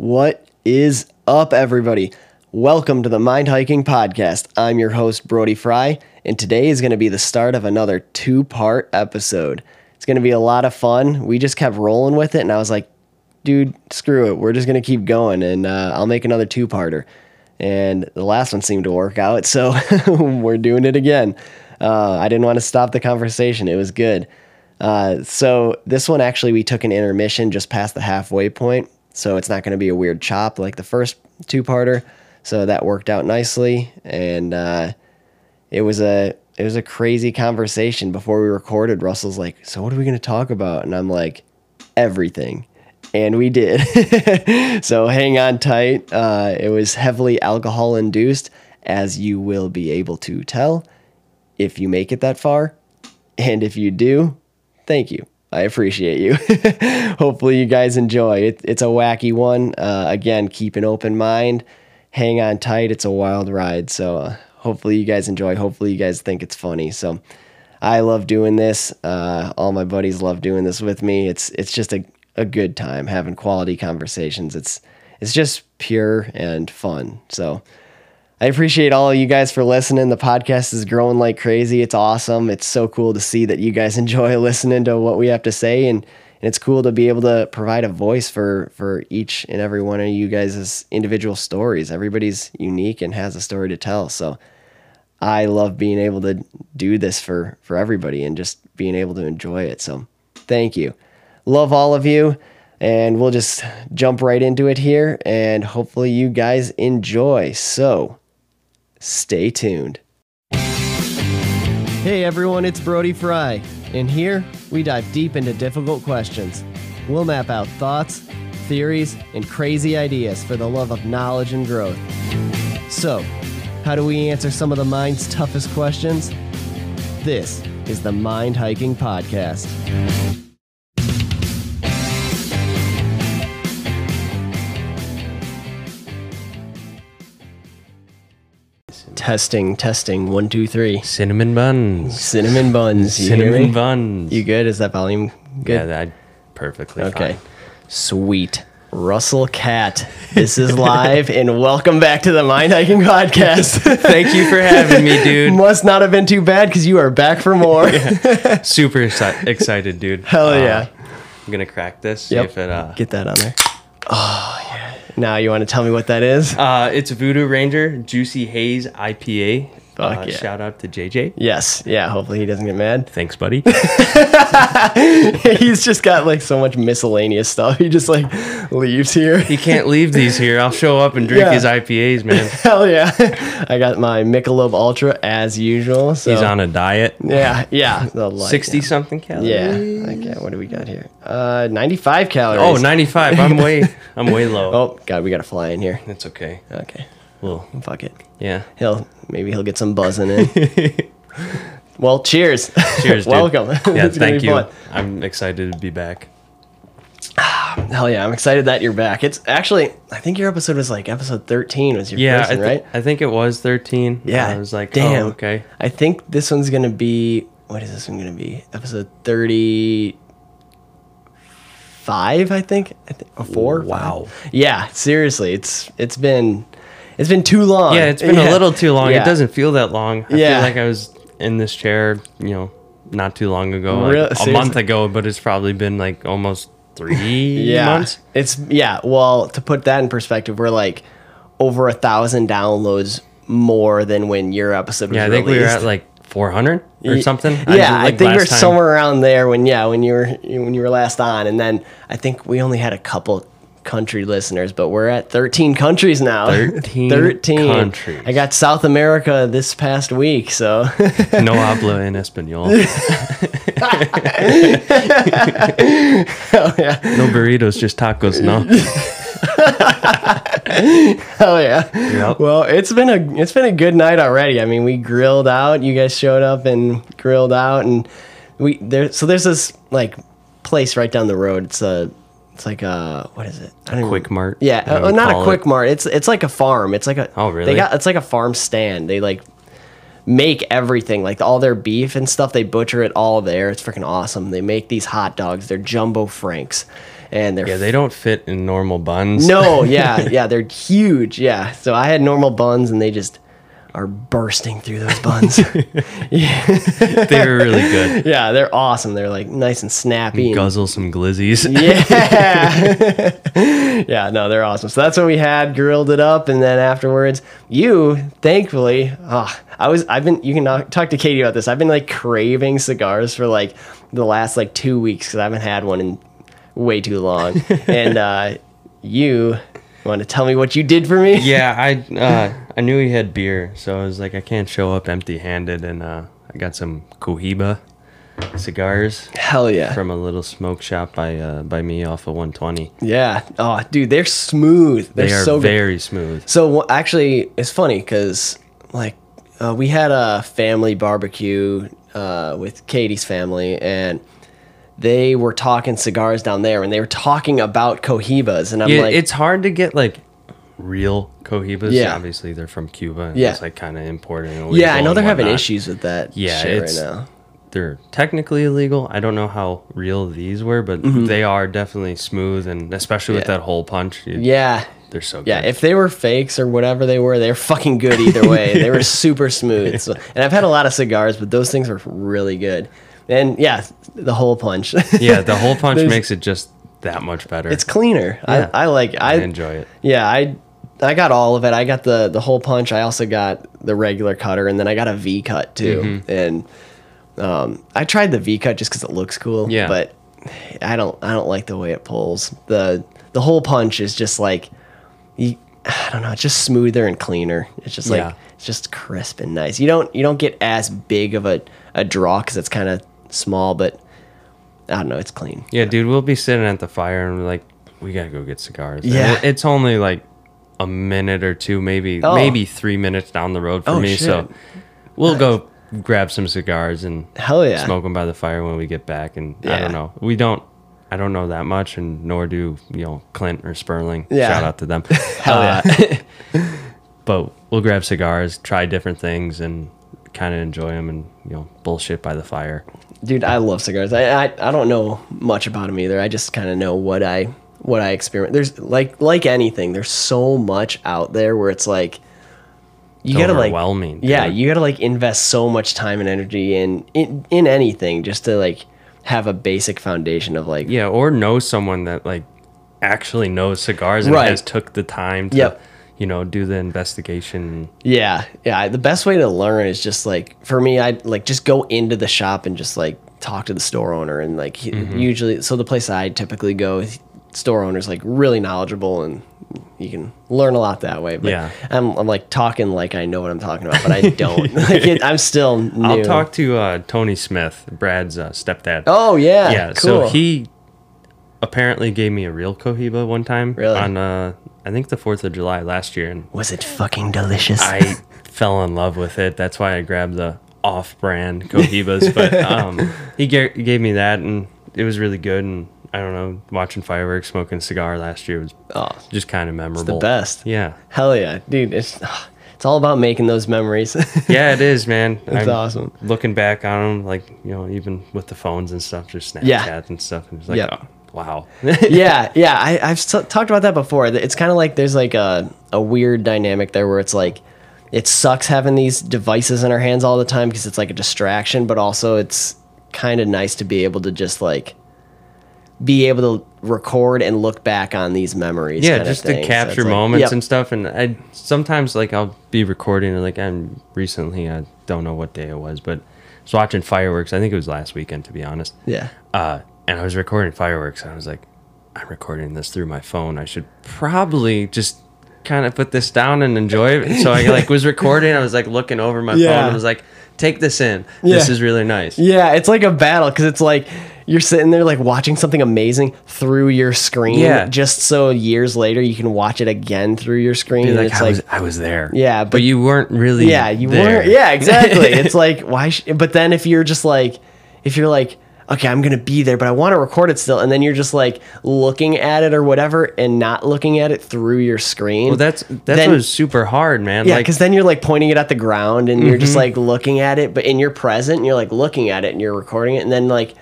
What is up, everybody? Welcome to the Mind Hiking Podcast. I'm your host, Brody Frye, and today is going to be the start of another two part episode. It's going to be a lot of fun. We just kept rolling with it, and I was like, dude, screw it. We're just going to keep going, and uh, I'll make another two parter. And the last one seemed to work out, so we're doing it again. Uh, I didn't want to stop the conversation, it was good. Uh, so this one actually we took an intermission just past the halfway point, so it's not going to be a weird chop like the first two-parter. So that worked out nicely, and uh, it was a it was a crazy conversation before we recorded. Russell's like, "So what are we going to talk about?" And I'm like, "Everything." And we did. so hang on tight. Uh, it was heavily alcohol induced, as you will be able to tell if you make it that far. And if you do, thank you. I appreciate you. Hopefully, you guys enjoy it. It's a wacky one. Uh, again, keep an open mind. Hang on tight. It's a wild ride. So, uh, hopefully, you guys enjoy. Hopefully, you guys think it's funny. So, I love doing this. Uh, all my buddies love doing this with me. It's it's just a, a good time having quality conversations. It's it's just pure and fun. So, I appreciate all of you guys for listening. The podcast is growing like crazy. It's awesome. It's so cool to see that you guys enjoy listening to what we have to say and, and it's cool to be able to provide a voice for for each and every one of you guys' individual stories. Everybody's unique and has a story to tell. So I love being able to do this for for everybody and just being able to enjoy it. So thank you. Love all of you and we'll just jump right into it here and hopefully you guys enjoy. So, Stay tuned. Hey everyone, it's Brody Frye, and here we dive deep into difficult questions. We'll map out thoughts, theories, and crazy ideas for the love of knowledge and growth. So, how do we answer some of the mind's toughest questions? This is the Mind Hiking Podcast. Testing, testing, one, two, three. Cinnamon buns. Cinnamon buns. You Cinnamon buns. You good? Is that volume good? Yeah, that perfectly Okay. fine. Sweet. Russell Catt, this is live, and welcome back to the Mind Hiking Podcast. Thank you for having me, dude. Must not have been too bad because you are back for more. Super exci- excited, dude. Hell Uh, yeah. I'm gonna crack this. See Yep. if it. Uh, Get that on there. Oh, yeah. Now you want to tell me what that is? uh, it's Voodoo Ranger Juicy Haze IPA. Fuck uh, yeah. Shout out to JJ. Yes. Yeah. Hopefully he doesn't get mad. Thanks, buddy. He's just got like so much miscellaneous stuff. He just like leaves here. he can't leave these here. I'll show up and drink Yeah. his IPAs, man. Hell yeah. I got my Michelob Ultra as usual. So He's on a diet. Yeah, yeah. the light, Sixty something calories. Yeah. Okay, what do we got here? Uh 95 calories. Oh, 95. I'm way. I'm way low. Oh, god, we got to fly in here. It's okay. Okay. Well, Fuck it. yeah. He'll maybe he'll get some buzzing in. well, cheers. Cheers, dude. Welcome. Yeah, thank you. fun. I'm excited to be back. Hell yeah, I'm excited that you're back. It's actually I think your episode was like episode 13 was your Yeah, first I, thi- right? I think it was 13. Yeah. I was like, oh, damn. oh, okay. I think this one's gonna be what is this one gonna be? Episode thirty five, I think. I think or four. Wow. five? Yeah, seriously, it's it's been it's been too long. Yeah, it's been a little too long. Yeah. It doesn't feel that long. I Yeah. feel like I was in this chair, you know, not too long ago, like a seriously? month ago, but it's probably been like almost three Yeah, months. it's yeah. Well, to put that in perspective, we're like over a thousand downloads more than when your episode was Yeah, I think we were at like 400 or something. Yeah, I, like, think we're time. somewhere around there when yeah when you were when you were last on, and then I think we only had a couple country listeners, but we're at 13 countries now. 13 countries. I got South America this past week, so No habla en español. oh, yeah. No burritos, just tacos, no? oh yeah. Yep. Well, it's been a it's been a good night already. I mean, we grilled out. You guys showed up and grilled out, and we there. So there's this like place right down the road. It's a it's like a what is it? I don't even- Quick Mart. Yeah, uh, not a quick it. mart. It's it's like a farm. It's like a Oh, really? They got it's like a farm stand. They like make everything like all their beef and stuff. They butcher it all there. It's freaking awesome. They make these hot dogs. They're jumbo franks, and they're Yeah, they don't fit in normal buns. no, yeah, yeah, they're huge. Yeah, so I had normal buns, and they just are bursting through those buns. they were really good. yeah, they're awesome. They're like nice and snappy. and- Guzzle some glizzies. yeah, yeah, no, they're awesome. So that's what we had. Grilled it up, and then afterwards, you thankfully, oh, I was. I've been. You can talk talk to Katie about this. I've been like craving cigars for like the last like two weeks because I haven't had one in way too long. and uh, you want to tell me what you did for me? yeah, I uh, I knew he had beer, so I was like, I can't show up empty-handed, and uh, I got some Cohiba cigars Hell yeah. from a little smoke shop by uh, by me off of 120. yeah. Oh, dude, they're smooth. They're They are so good. very smooth. So actually, it's funny because like uh, we had a family barbecue uh, with Katie's family, and they were talking cigars down there, and they were talking about Cohibas, and I'm Yeah, like, it's hard to get like real Cohibas. Yeah. Obviously, they're from Cuba. And Yeah. It's like kind of imported. yeah, I know they're having issues with that. Yeah, right now. They're technically illegal. I don't know how real these were, but they are definitely smooth, and especially with Mm-hmm. Yeah. that hole punch. Yeah. they're so good. Yeah, if they were fakes or whatever they were, they're fucking good either way. they were super smooth. So, and I've had a lot of cigars, but those things were really good. And yeah, the hole punch. yeah, the hole punch makes it just that much better. it's cleaner. Yeah. I, I like I, I enjoy it. Yeah, I I got all of it. I got the the whole punch. I also got the regular cutter, and then I got a V cut too. Mm-hmm. And um, I tried the V cut just because it looks cool. Yeah. but I don't I don't like the way it pulls. the The whole punch is just like you. I don't know. It's just smoother and cleaner. It's just like Yeah. it's just crisp and nice. You don't you don't get as big of a a draw because it's kind of small, but I don't know. It's clean. Yeah, dude, we'll be sitting at the fire and we're like, we gotta go get cigars. Yeah. it- it's only like a minute or two, maybe Oh. maybe three minutes down the road for Oh, me. So we'll go grab some cigars and Hell yeah. smoke them by the fire when we get back. And I don't know, we don't. I don't know that much, and nor do you know Clint or Sperling. Yeah. Shout out to them. Hell Uh, yeah. but we'll grab cigars, try different things, and kind of enjoy them, and you know bullshit by the fire. dude i love cigars i i, I don't know much about them either i just kind of know what i what i experiment there's like like anything there's so much out there where it's like you gotta like overwhelming, yeah dude. you gotta like invest so much time and energy in in, in anything just to like have a basic foundation of like Yeah, or know someone that like actually knows cigars and Right. has took the time to Yep. You know do the investigation. Yeah, yeah. The best way to learn is just like for me, I like just go into the shop and just like talk to the store owner and like he- Mm-hmm. usually. So the place I typically go, store owner's like really knowledgeable and you can learn a lot that way. But Yeah. I'm I'm like talking like I know what I'm talking about, but I don't. like it, I'm still new. I'll talk to uh, Tony Smith, Brad's uh, stepdad. Oh yeah, yeah. cool. So he apparently gave me a real Cohiba one time Really? on uh, I think the Fourth of July last year, and was it fucking delicious? I fell in love with it. That's why I grabbed the off-brand Cohibas. but um, he ga- gave me that, and it was really good. And I don't know, watching fireworks, smoking a cigar last year was oh, just kind of memorable. the best. Yeah. Hell yeah, dude. It's it's all about making those memories. Yeah, it is, man. That's I'm awesome. Looking back on them, like you know, even with the phones and stuff, just Snapchat Yeah. and stuff, and it's like, Yep. oh, wow. yeah, yeah. I, I've s- talked about that before. It's kind of like there's like a, a weird dynamic there where it's like it sucks having these devices in our hands all the time because it's like a distraction, but also it's kind of nice to be able to just like be able to record and look back on these memories. yeah, just to So capture like- moments Yep. and stuff. And I sometimes like I'll be recording and like I'm recently I don't know what day it was, but I was watching fireworks. I think it was last weekend to be honest. Yeah. Uh, and I was recording fireworks. And I was like, I'm recording this through my phone. I should probably just kind of put this down and enjoy it. So I like was recording. I was like looking over my Yeah. phone. I was like, take this in. This is really nice. Yeah, it's like a battle because it's like you're sitting there like watching something amazing through your screen. Yeah. Just so years later you can watch it again through your screen. Be and like, it's I, like was, I was there. Yeah, but, but- you weren't really. yeah you there. weren't yeah exactly it's like why sh- but then if you're just like if you're like okay i'm gonna be there but i want to record it still and then you're just like looking at it or whatever and not looking at it through your screen Well, that's that's Then- was super hard, man. yeah like, because then you're like pointing it at the ground and you're just like looking at it but in you're present and you're like looking at it and you're recording it and then like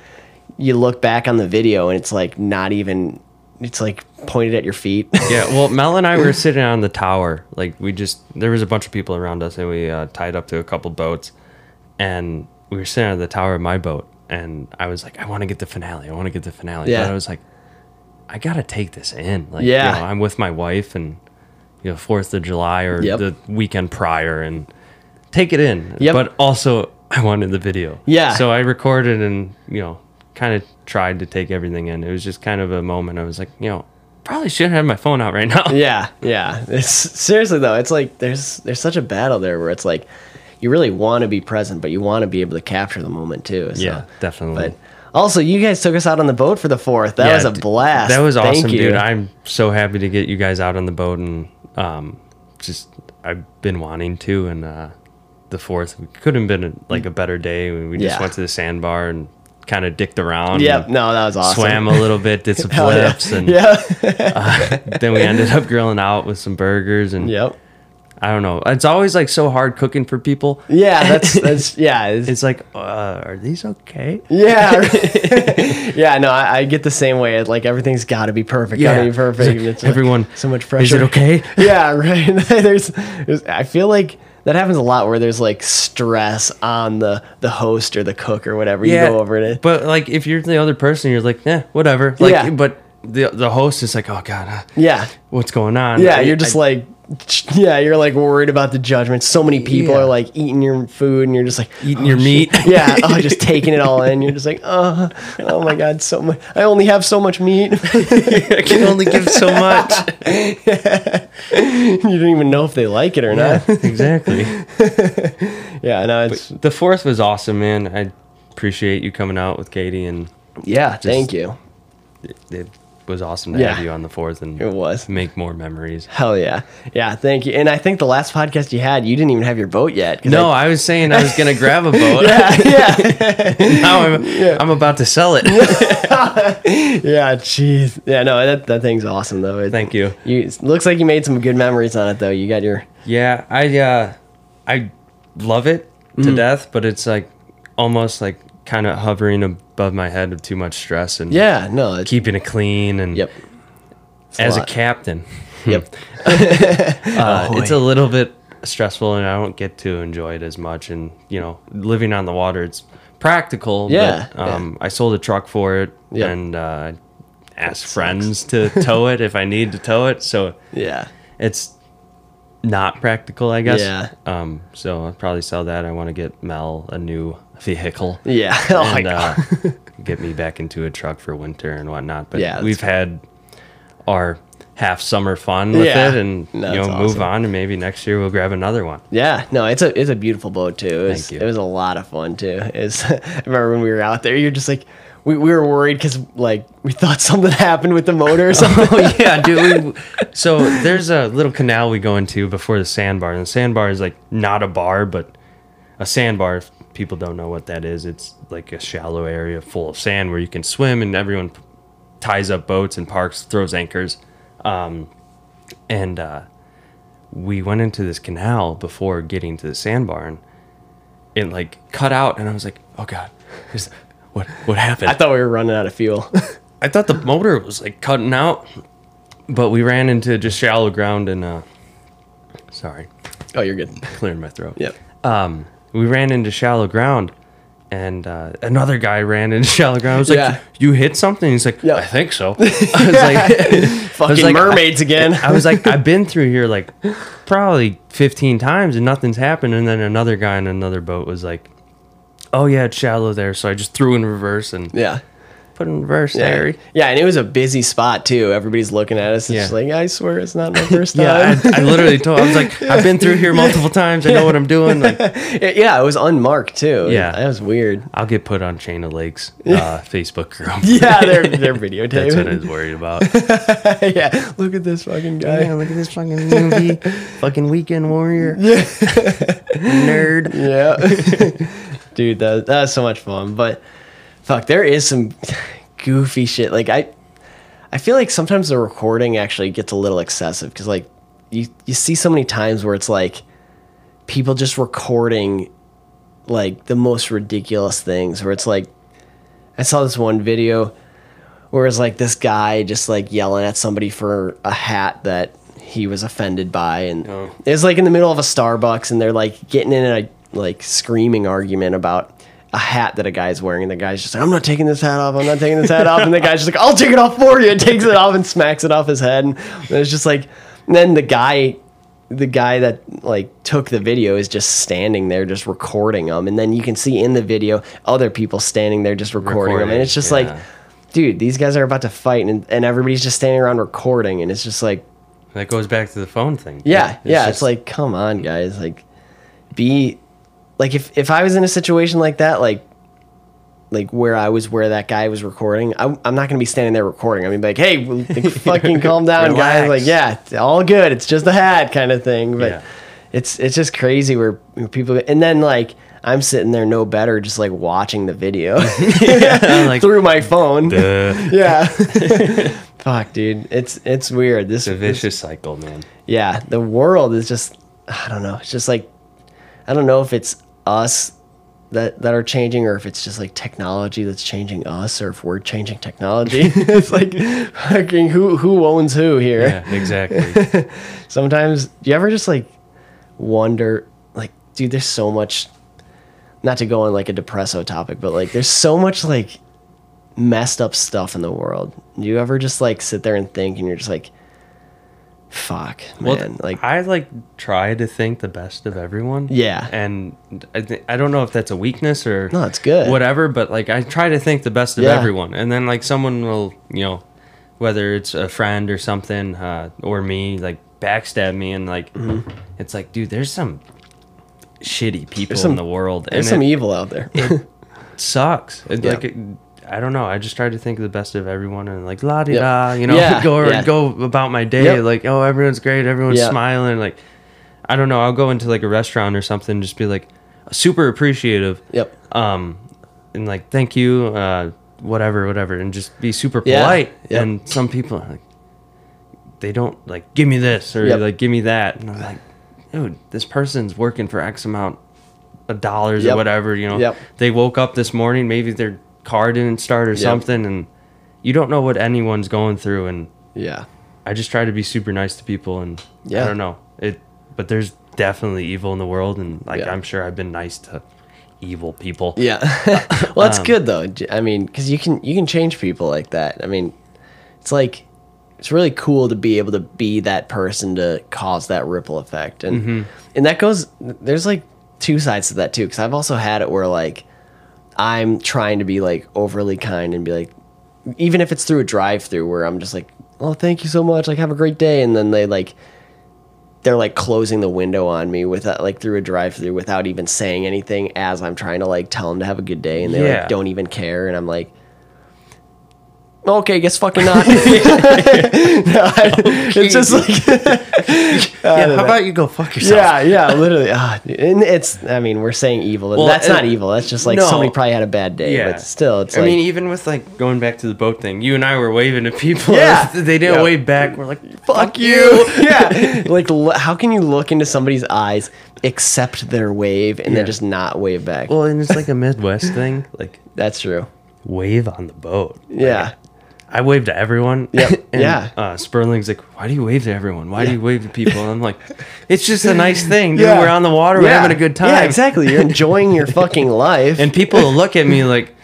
you look back on the video and it's like not even it's like pointed at your feet. yeah. Well, Mel and I were sitting on the tower. Like we just there was a bunch of people around us, and we uh, tied up to a couple boats, and we were sitting on the tower of my boat, and I was like, I want to get the finale. I want to get the finale. Yeah. But I was like, I gotta take this in. Like, Yeah. you know, I'm with my wife, and you know, Fourth of July or Yep. the weekend prior, and take it in. Yep. But also, I wanted the video. Yeah. So I recorded and you know, kind of tried to take everything in. It was just kind of a moment. I was like, you know, probably shouldn't have my phone out right now. yeah, yeah. It's seriously though, it's like there's there's such a battle there where it's like you really want to be present, but you want to be able to capture the moment too. So. Yeah, definitely. But also, you guys took us out on the boat for the fourth. That Yeah, was a blast. That was Thank awesome, you. dude. I'm so happy to get you guys out on the boat and um, just I've been wanting to and uh, the fourth couldn't have been a, like a better day. We just Yeah. went to the sandbar and kind of dicked around. Yep. No, that was awesome. Swam a little bit, did some Hell yeah. flips, and Yeah. then we ended up grilling out with some burgers. And yep. I don't know, it's always like so hard cooking for people. Yeah. That's that's yeah. It's, It's like, uh, are these okay? yeah. yeah. No, I, I get the same way. Like everything's got to be perfect. Got to be perfect. It's like, It's like everyone, so much pressure. Is it okay? yeah, right. there's, there's, I feel like that happens a lot where there's like stress on the the host or the cook or whatever. Yeah, You go over it. But like, if you're the other person, you're like, eh, whatever. Like, Yeah. but the the host is like, oh god, uh, Yeah, what's going on? yeah. I- You're just I- like, yeah. You're like worried about the judgment. So many people Yeah. are like eating your food, and you're just like Eating oh, your shit. meat. yeah. Oh, just taking it all in. You're just like, oh, oh my god, so much. I only have so much meat. I can only give so much. you don't even know if they like it or not. exactly. Yeah. No, it's The fourth was awesome, man. I appreciate you coming out with Katie, and yeah. thank you. it, it was awesome to Yeah. have you on the fourth and It was. make more memories. Hell yeah. Yeah, thank you. And I think the last podcast you had, you didn't even have your boat yet. No, I- I was saying I was gonna grab a boat. yeah, now I'm, I'm about to sell it. yeah, jeez. Yeah, no, that, that thing's awesome though. It, Thank you. You looks like you made some good memories on it though. You got your Yeah, I uh, I love it Mm. to death, but it's like almost like kind of hovering above my head with too much stress and yeah, no, it's, keeping it clean and yep. It's as a, lot. captain, Yep. uh, boy. it's a little bit stressful and I don't get to enjoy it as much. And you know, living on the water, it's practical. Yeah, but, um, I sold a truck for it Yep. and uh, asked friends to tow it if I need to tow it. So Yeah. it's not practical, I guess. Yeah. Um. So I'll probably sell that. I want to get Mel a new vehicle. Yeah. Oh and uh, get me back into a truck for winter and whatnot. But Yeah, we've had our half summer fun with Yeah. it, and No, you know, move on, and maybe next year we'll grab another one. Yeah, no, it's a it's a beautiful boat too. It was, Thank you. It was a lot of fun too. It's, I remember when we were out there, you're just like, we, we were worried because like we thought something happened with the motor or something. oh yeah, dude. We, so there's a little canal we go into before the sandbar, and the sandbar is like not a bar, but a sandbar. People don't know what that is, it's like a shallow area full of sand where you can swim, and everyone ties up boats and parks, throws anchors, um, and uh, we went into this canal before getting to the sand sandbar, and it like cut out, and I was like, oh god, is, what what happened? I thought we were running out of fuel. I thought the motor was like cutting out, but we ran into just shallow ground and uh, sorry, oh, you're good. clearing my throat. Yep. Um, we ran into shallow ground, and uh, another guy ran into shallow ground. I was like, Yeah. "You hit something?" He's like, Yeah. "I think so." I was like, Fucking like, mermaids again. I was like, "I've been through here like probably 15 times and nothing's happened." And then another guy in another boat was like, "Oh yeah, it's shallow there." So I just threw in reverse and yeah. Put in reverse, Yeah. Harry. yeah, and it was a busy spot too. Everybody's looking at us. It's Yeah. just like, I swear it's not my first Yeah, time. I, I literally told. I was like, I've been through here multiple times. I know what I'm doing. Like, yeah, it was unmarked too. Yeah. that was weird. I'll get put on Chain of Lakes uh, Facebook group. Yeah, they're they're videotaping. That's what I was worried about. yeah, look at this fucking guy. look at this fucking movie, fucking Weekend Warrior, Yeah, nerd. Yeah, dude, that that was so much fun. But fuck, there is some goofy shit. Like I, I feel like sometimes the recording actually gets a little excessive because like you you see so many times where it's like people just recording like the most ridiculous things. Where it's like I saw this one video where it's like this guy just like yelling at somebody for a hat that he was offended by, and Oh. it was like in the middle of a Starbucks, and they're like getting in a like screaming argument about a hat that a guy's wearing, and the guy's just like, "I'm not taking this hat off. I'm not taking this hat off," and the guy's just like, "I'll take it off for you," and takes it off and smacks it off his head, and it's just like, and then the guy. The guy that like took the video is just standing there, just recording them, and then you can see in the video other people standing there just recording, them, and it's just yeah. like, dude, these guys are about to fight, and, and everybody's just standing around recording, and it's just like, That goes back to the phone thing. yeah, yeah, it's like, come on, guys, like, be, like, if if I was in a situation like that, like, like where I was, where that guy was recording, I'm, I'm not gonna be standing there recording. I mean, like, hey, like, fucking calm down, guys. Like, yeah, all good. It's just a hat, kind of thing. But Yeah. it's it's just crazy where, people, and then like. I'm sitting there no better, just like watching the video like- through my phone. Duh. Yeah. Fuck, dude. It's it's weird. This It's a vicious cycle, man. yeah, the world is just I don't know. It's just like I don't know if it's us that that are changing or if it's just like technology that's changing us or if we're changing technology. it's like fucking who who owns who here. Yeah, exactly. Sometimes do you ever just like wonder like dude there's so much not to go on like a depresso topic but like there's so much like messed up stuff in the world. Do you ever just like sit there and think and you're just like fuck well, man like I like try to think the best of everyone. Yeah. and I th- I don't know if that's a weakness or No, it's good. Whatever, but like I try to think the best of Yeah. everyone, and then like someone will, you know, whether it's a friend or something, uh, or me, like backstab me, and like it's like, dude, there's some shitty people Mm-hmm. some- in the world, there's and some it evil out there. sucks. It, Yeah. Like it, I don't know. I just try to think the best of everyone and like la di da, you know, Yeah, go yeah. go about my day. Yep. Like oh, everyone's great, everyone's Yeah. smiling. Like I don't know. I'll go into like a restaurant or something, and just be like super appreciative. yep. Um, and like thank you, uh, whatever, whatever, and just be super Yeah, polite. yep. And some people are like they don't like give me this or Yep. like give me that, and I'm like, dude, this person's working for X amount of dollars Yep. or whatever. You know, Yep. they woke up this morning, maybe their car didn't start or something, and you don't know what anyone's going through. And Yeah. I just try to be super nice to people, and Yeah. I don't know it, but there's definitely evil in the world, and like Yeah. I'm sure I've been nice to evil people. Yeah. well, Um, it's good though. I mean, because you can you can change people like that. I mean, it's like it's really cool to be able to be that person to cause that ripple effect, and Mm-hmm. and that goes. There's like two sides to that too. Because I've also had it where like I'm trying to be like overly kind and be like, even if it's through a drive-through where I'm just like, oh, thank you so much, like have a great day, and then they like they're like closing the window on me without uh, like through a drive through without even saying anything as I'm trying to like tell them to have a good day and they Yeah. like don't even care and I'm like okay guess fucking not No, I- it's just like yeah. How about you go fuck yourself? yeah yeah literally ah, and it's I mean we're saying evil Well, that's not evil that's just like no. somebody probably had a bad day Yeah. but still it's I like mean, even with like going back to the boat thing, you and I were waving to people. Yeah. they didn't Yeah. wave back. We're like, fuck you yeah like l- how can you look into somebody's eyes accept their wave and Yeah. then just not wave back Well, and it's like a Midwest thing. Like that's true wave on the boat. Like, yeah I wave to everyone. Yep. and, Yeah. Uh, Sperling's like, why do you wave to everyone? Why do you wave to people? And I'm like, it's just a nice thing. Dude. Yeah. We're on the water. We're Yeah. having a good time. Yeah, exactly. You're enjoying your fucking life. And people look at me like,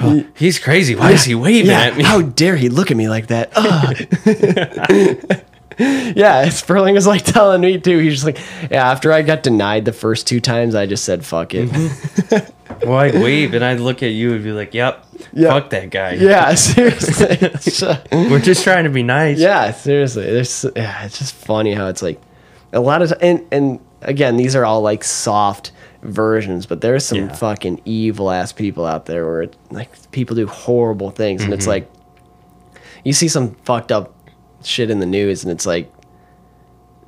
oh, he's crazy. Why is he waving yeah, at me? how dare he look at me like that? Yeah, Sperling was like telling me too. He's just like, yeah. After I got denied the first two times, I just said fuck it. well, I'd wave and I'd look at you and be like, yep, Yeah. fuck that guy. yeah, seriously. We're just trying to be nice. yeah, seriously. There's yeah, it's just funny how it's like a lot of and and again, these are all like soft versions, but there's some Yeah. fucking evil ass people out there where it, like people do horrible things, and Mm-hmm. it's like you see some fucked up shit in the news, and it's like,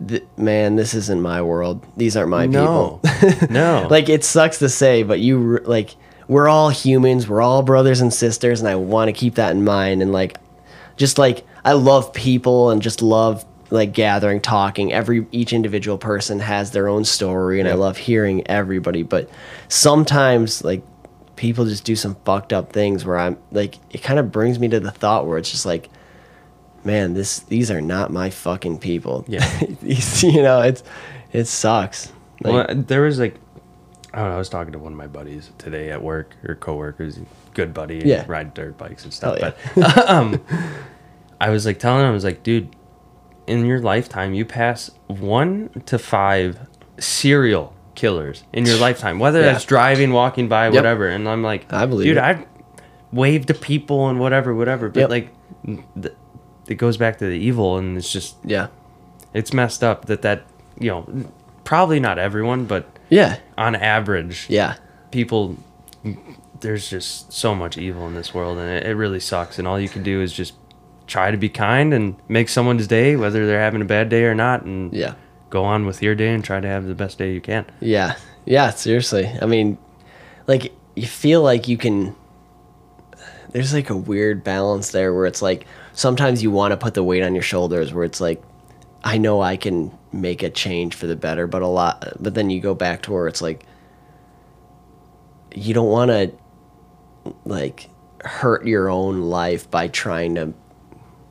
th- man, this isn't my world. These aren't my No. people. No. like it sucks to say, but you like we're all humans. We're all brothers and sisters, and I want to keep that in mind. And like, just like I love people and just love like gathering, talking. Every each individual person has their own story, and I love hearing everybody. But sometimes like people just do some fucked up things where I'm like, it kind of brings me to the thought where it's just like, man, this these are not my fucking people. Yeah. These- you know, it's it sucks. Like, well, there was like, I don't know. I was talking to one of my buddies today at work or coworkers, good buddy, Yeah. ride dirt bikes and stuff. Hell But um, I was like telling him, I was like, dude, in your lifetime, you pass one to five serial killers in your lifetime, whether Yeah. that's driving, walking by, whatever. And I'm like, I believe dude, it. I wave to people and whatever, whatever. But Yep. like, th- it goes back to the evil, and it's just yeah. it's messed up that that you know probably not everyone, but Yeah. on average, Yeah. people there's just so much evil in this world and it, it really sucks and all you can do is just try to be kind and make someone's day whether they're having a bad day or not and Yeah. go on with your day and try to have the best day you can Yeah. Yeah, seriously. I mean, like you feel like you can there's like a weird balance there where it's like sometimes you want to put the weight on your shoulders where it's like I know I can make a change for the better, but a lot but then you go back to where it's like you don't want to like hurt your own life by trying to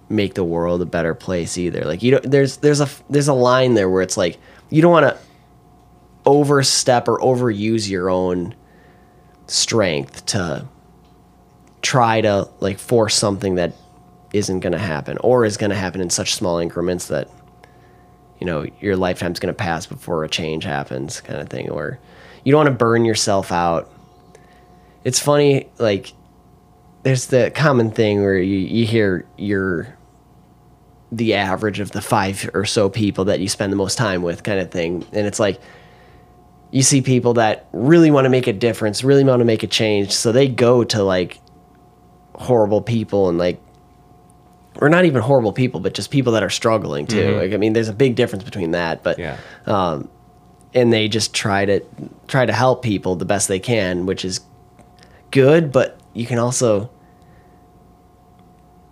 make the world a better place either. Like you don't there's there's a there's a line there where it's like you don't want to overstep or overuse your own strength to try to like force something that isn't going to happen or is going to happen in such small increments that you know your lifetime's going to pass before a change happens kind of thing or you don't want to burn yourself out. It's funny like there's the common thing where you, you hear you're the average of the five or so people that you spend the most time with kind of thing. And it's like you see people that really want to make a difference really want to make a change so they go to like horrible people and like or not even horrible people but just people that are struggling too mm-hmm. like i mean there's a big difference between that but yeah um, and they just try to try to help people the best they can, which is good, but you can also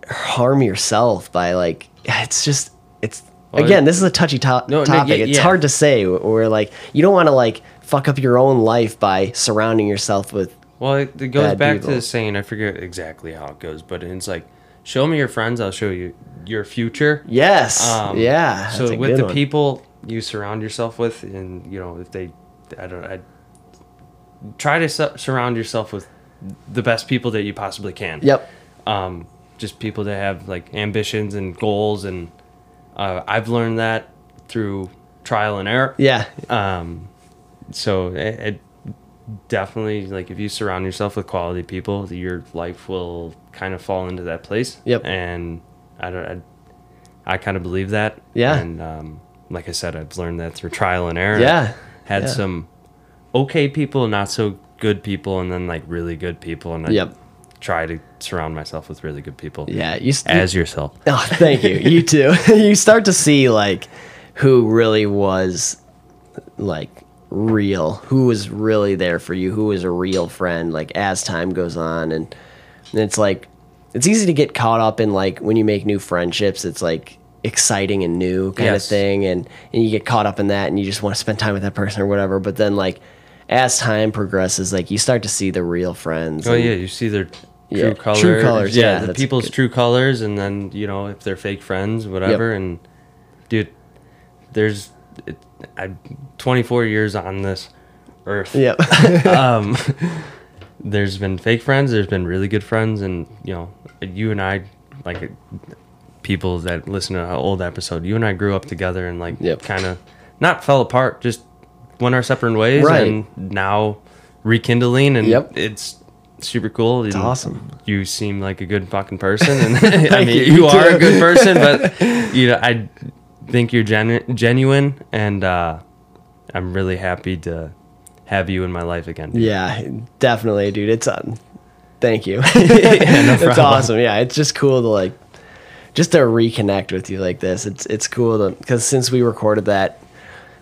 harm yourself by like it's just it's Well, again this is a touchy to- No, no, topic. yeah, it's yeah. hard to say where like you don't want to like fuck up your own life by surrounding yourself with well it, it goes back to the saying i forget exactly how it goes but it's like show me your friends i'll show you your future yes Um, yeah So with the one. people you surround yourself with, and you know if they, I don't, I try to su- surround yourself with the best people that you possibly can. yep Um, just people that have like ambitions and goals, and uh, I've learned that through trial and error. yeah Um, so it, it definitely like if you surround yourself with quality people, your life will kind of fall into that place. Yep. And I don't. I, I kind of believe that. Yeah. And um, like I said, I've learned that through trial and error. Yeah. Had Yeah. some okay people, not so good people, and then like really good people, and I Yep. try to surround myself with really good people. yeah you, s- As yourself. Oh, thank you. You too. you start to see like who really was like real, who was really there for you, who was a real friend. Like as time goes on, and, and it's like it's easy to get caught up in like when you make new friendships. It's like exciting and new kind Yes. of thing, and and you get caught up in that, and you just want to spend time with that person or whatever. But then like as time progresses, like you start to see the real friends. Oh and- yeah, you see their true Yeah, colors. true colours, yeah, the people's good. true colors, and then you know if they're fake friends, whatever. And dude, there's it, I 24 years on this earth. Yep. Um, there's been fake friends. There's been really good friends, and you know, you and I, like people that listen to an old episode, you and I grew up together, and like Yep. kind of not fell apart, just went our separate ways, Right. and now rekindling, and Yep. it's super cool. It's awesome. You seem like a good fucking person, and I mean, you, You are a good person, but you know, I think you're genu- genuine, and uh, I'm really happy to have you in my life again. Yeah, definitely, dude. It's um, thank you. it's awesome. Yeah, it's just cool to like, just to reconnect with you like this. It's it's cool to because since we recorded that,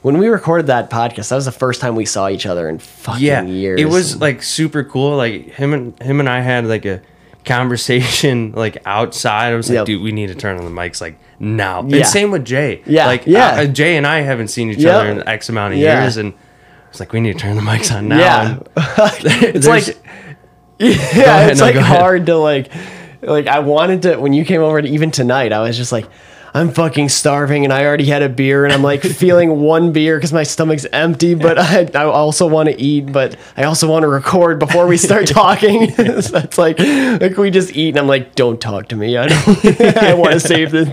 when we recorded that podcast, that was the first time we saw each other in fucking yeah, years. it was like super cool. Like him and him and I had like a conversation like outside. I was like, Yep. dude, we need to turn on the mics like now. Yeah. And same with Jay. Yeah, like yeah. uh, Jay and I haven't seen each Yep. other in X amount of Yeah. years, and it's like we need to turn the mics on now. yeah. It's like yeah, ahead, it's no, like hard to like like I wanted to when you came over to even tonight, I was just like I'm fucking starving and I already had a beer and I'm like feeling one beer because my stomach's empty, but I, I also want to eat, but I also want to record before we start talking. so it's like like we just eat and I'm like, don't talk to me. I don't I want to save this.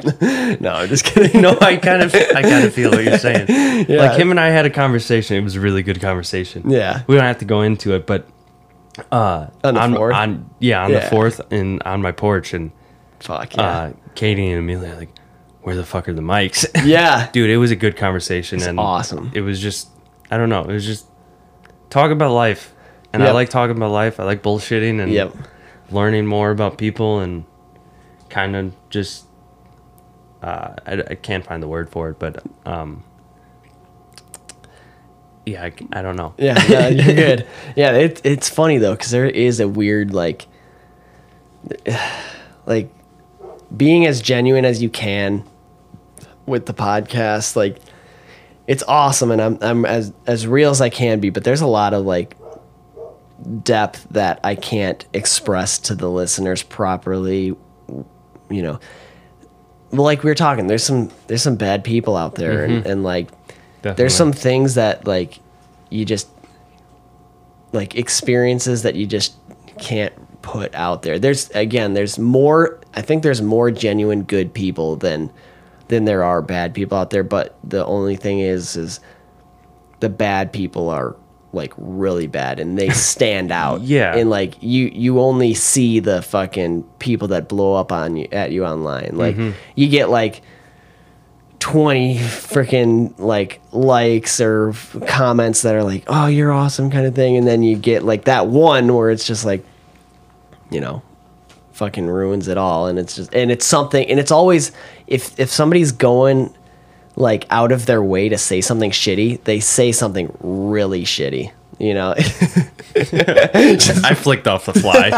No, I'm just kidding. no, I kind of, I kind of feel what you're saying. Yeah. Like him and I had a conversation. It was a really good conversation. Yeah. we don't have to go into it, but uh, On the fourth? on yeah, on Yeah. the fourth, and on my porch, and Fuck yeah. uh, Katie and Amelia like, where the fuck are the mics? yeah. dude, it was a good conversation and awesome. It was just, I don't know, it was just talk about life, and I like talking about life. I like bullshitting and Yep. learning more about people and kind of just uh, I, I can't find the word for it, but um, yeah, I, I don't know. Yeah, no, you're good. Yeah, it, it's funny though because there is a weird like, like being as genuine as you can with the podcast. Like, it's awesome, and I'm I'm as as real as I can be. But there's a lot of like depth that I can't express to the listeners properly. You know, like we were talking, there's some there's some bad people out there, and, mm-hmm. and like Definitely. there's some things that like you just like experiences that you just can't put out there. There's again, there's more. I think there's more genuine good people than than there are bad people out there. But the only thing is, is the bad people are like really bad and they stand out. Yeah. and like you you only see the fucking people that blow up on you at you online. Like mm-hmm. you get like. 20 freaking like likes or f- comments that are like oh you're awesome kind of thing and then you get like that one where it's just like you know fucking ruins it all. And it's just and it's something and it's always if if somebody's going like out of their way to say something shitty they say something really shitty you know? I flicked off the fly.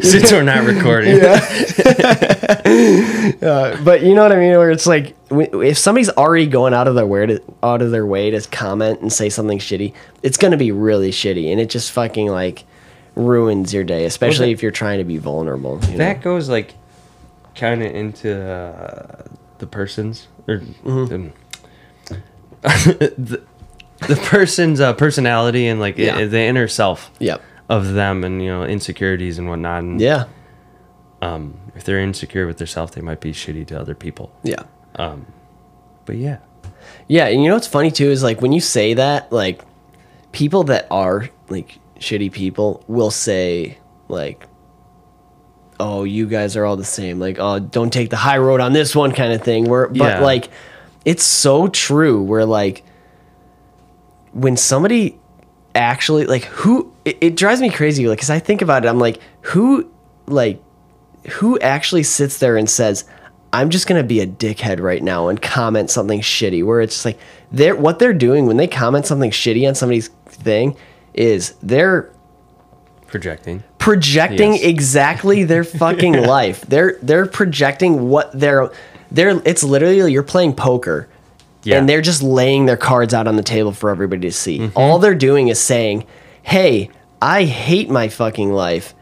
Since we're not recording. Yeah, uh, but you know what I mean? Where it's like if somebody's already going out of their way to out of their way to comment and say something shitty it's going to be really shitty. And it just fucking like ruins your day especially that- if you're trying to be vulnerable you know? That goes like kind of into uh, the person's or the, the, the person's uh, personality and like Yeah. i- the inner self yep of them and you know insecurities and whatnot. And, yeah Um, if they're insecure with themselves, they might be shitty to other people. yeah Um, but yeah, Yeah, and you know what's funny too is like when you say that, like people that are like shitty people will say like, "Oh, you guys are all the same." Like, "Oh, don't take the high road on this one," kind of thing. Where, but Yeah. like, it's so true. Where like, when somebody actually like who it, it drives me crazy like because i think about it i'm like who like who actually sits there and says i'm just gonna be a dickhead right now and comment something shitty where it's like they're what they're doing when they comment something shitty on somebody's thing is they're projecting. projecting Yes. exactly their fucking life they're they're projecting what they're they're it's literally you're playing poker Yeah. and they're just laying their cards out on the table for everybody to see. Mm-hmm. All they're doing is saying, "Hey, I hate my fucking life."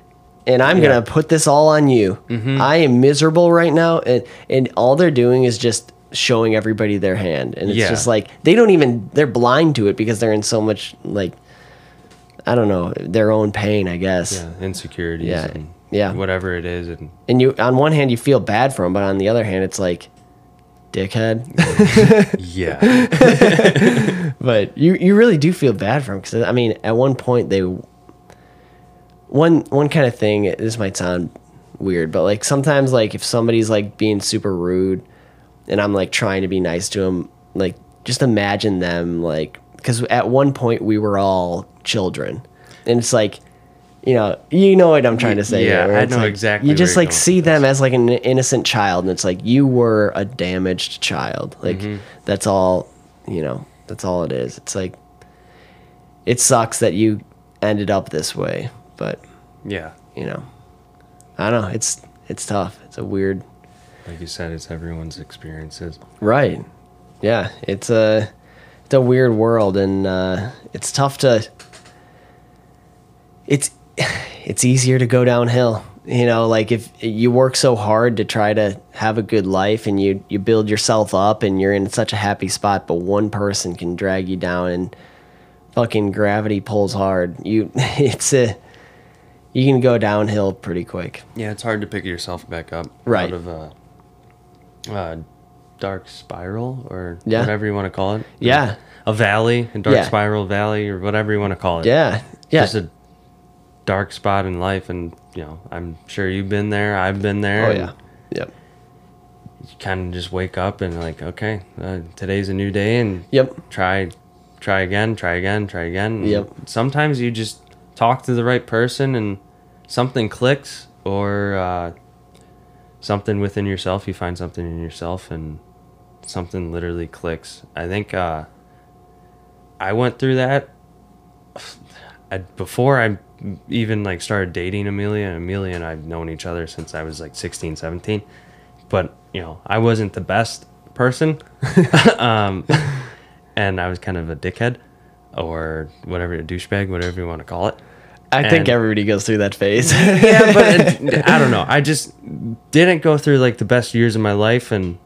And I'm Yeah. Mm-hmm. gonna put this all on you. I am miserable right now, and and all they're doing is just showing everybody their hand, and it's Yeah. just like they don't even they're blind to it because they're in so much like I don't know their own pain, I guess. Yeah, insecurities. Yeah, And yeah. Whatever it is, and And you on one hand you feel bad for them, but on the other hand it's like, dickhead. yeah, but you you really do feel bad for them because I mean at one point they one one kind of thing this might sound weird but like sometimes like if somebody's like being super rude and I'm like trying to be nice to them like just imagine them like because at one point we were all children and it's like you know you know what I'm trying to say Yeah, I know like, exactly you just like see them as like an innocent child and it's like you were a damaged child like Mm-hmm. that's all you know that's all it is it's like it sucks that you ended up this way but yeah. you know i don't know it's it's tough it's a weird Like you said, it's everyone's experiences. right yeah it's a it's a weird world and uh it's tough to it's it's easier to go downhill. You know, like if you work so hard to try to have a good life and you you build yourself up and you're in such a happy spot, but one person can drag you down and fucking gravity pulls hard. You it's a you can go downhill pretty quick. Yeah, it's hard to pick yourself back up Right. out of a, a dark spiral or Yeah. whatever you want to call it. Yeah. A valley, a dark Yeah. spiral valley, or whatever you want to call it. Yeah. Yeah. Just a dark spot in life, and you know, I'm sure you've been there. I've been there. oh yeah. Yep. You kind of just wake up and like, okay, uh, today's a new day, and Yep. try, try again, try again, try again. And Yep. Sometimes you just talk to the right person, and something clicks, or uh, something within yourself. You find something in yourself, and something literally clicks. I think uh, I went through that I, before I even like started dating Amelia. And Amelia and I've known each other since I was like 16, 17. But you know, I wasn't the best person, um, and I was kind of a dickhead, or whatever, a douchebag, whatever you want to call it. I think everybody goes through that phase. yeah, but it, I don't know. I just didn't go through like the best years of my life, and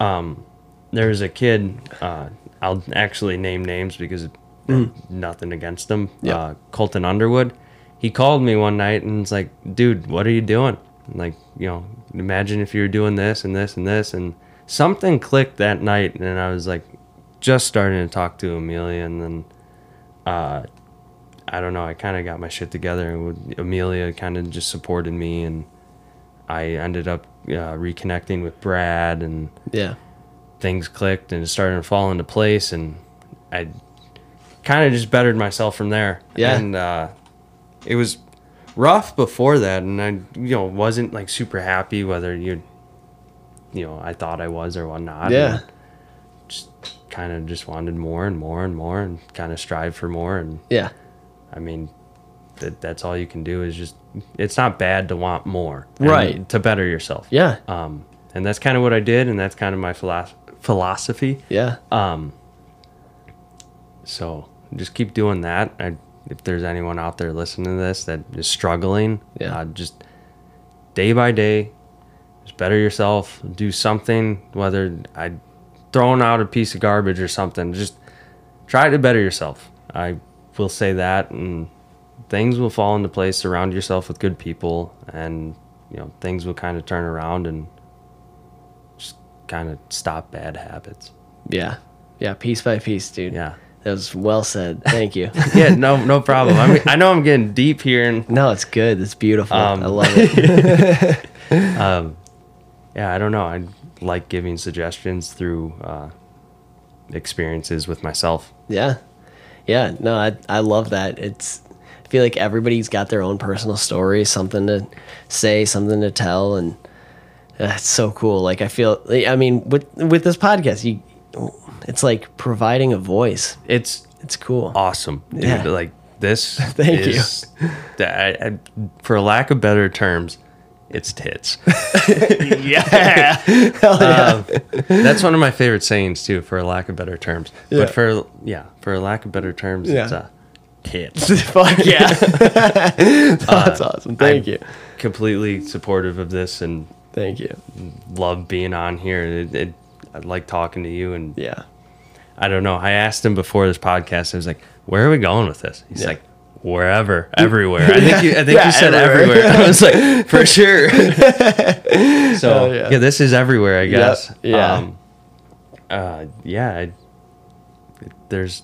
um, there was a kid. Uh, I'll actually name names because nothing against them. Yeah. Uh, Colton Underwood. He called me one night and was like, "Dude, what are you doing? Like, you know, imagine if you were doing this and this and this." And something clicked that night, and I was like, just starting to talk to Amelia, and then. Uh, I don't know. I kind of got my shit together, and Amelia kind of just supported me, and I ended up uh, reconnecting with Brad, and yeah. things clicked, and it started to fall into place, and I kind of just bettered myself from there. Yeah. and uh, it was rough before that, and I, you know, wasn't like super happy whether you, you know, I thought I was or whatnot. Yeah. just kind of just wanted more and more and more, and kind of strive for more, and Yeah. I mean, that that's all you can do is just. It's not bad to want more, Right. To better yourself. Yeah. Um, and that's kind of what I did, and that's kind of my philosoph- philosophy. Yeah. Um, so just keep doing that. I, if there's anyone out there listening to this that is struggling, Yeah. uh, just day by day, just better yourself. Do something, whether I throwing out a piece of garbage or something. Just try to better yourself. I will say that, and things will fall into place. Surround yourself with good people, and you know things will kind of turn around and just kind of stop bad habits. Yeah. Yeah. Piece by piece, dude. Yeah. That was well said. Thank you. yeah, no, no problem. I mean, I know I'm getting deep here, and no, it's good. It's beautiful. Um, I love it. yeah, I don't know. I like giving suggestions through uh, experiences with myself. Yeah. Yeah. No, I, I love that. It's, I feel like everybody's got their own personal story, something to say, something to tell. And that's so cool. Like, I feel, I mean, with, with this podcast, you, it's like providing a voice. It's It's cool. awesome, dude. Yeah. Like this. Thank you. is, I, I, for lack of better terms, it's tits. yeah. Yeah. Um, that's one of my favorite sayings too, for lack of better terms. Yeah. But for yeah, for lack of better terms, it's Yeah. uh, tits. Fuck yeah. That's awesome. Thank I'm you. Completely supportive of this and Thank you. love being on here. It, it, I like talking to you, and Yeah. I don't know. I asked him before this podcast. I was like, "Where are we going with this?" He's Yeah. like, "Wherever, everywhere." I think you, I think Yeah, you said everywhere. everywhere. I was like, "For sure." so Hell yeah. yeah. this is everywhere, I guess. yeah. Um, uh, yeah. I, there's.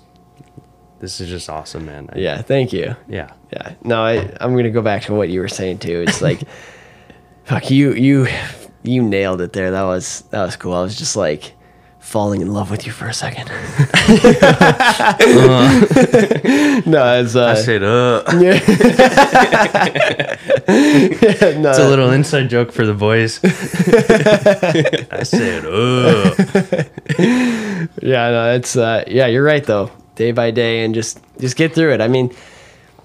This is just awesome, man. I- Yeah. Thank you. Yeah. Yeah. No, I, I'm going to go back to what you were saying too. It's like, fuck you, you, you nailed it there. That was, that was cool. I was just like falling in love with you for a second. no, it's, uh, I said, "Uh." no, It's a little inside joke for the boys. I said, "Uh." yeah, no, it's, uh, yeah, you're right though. Day by day and just, just get through it. I mean,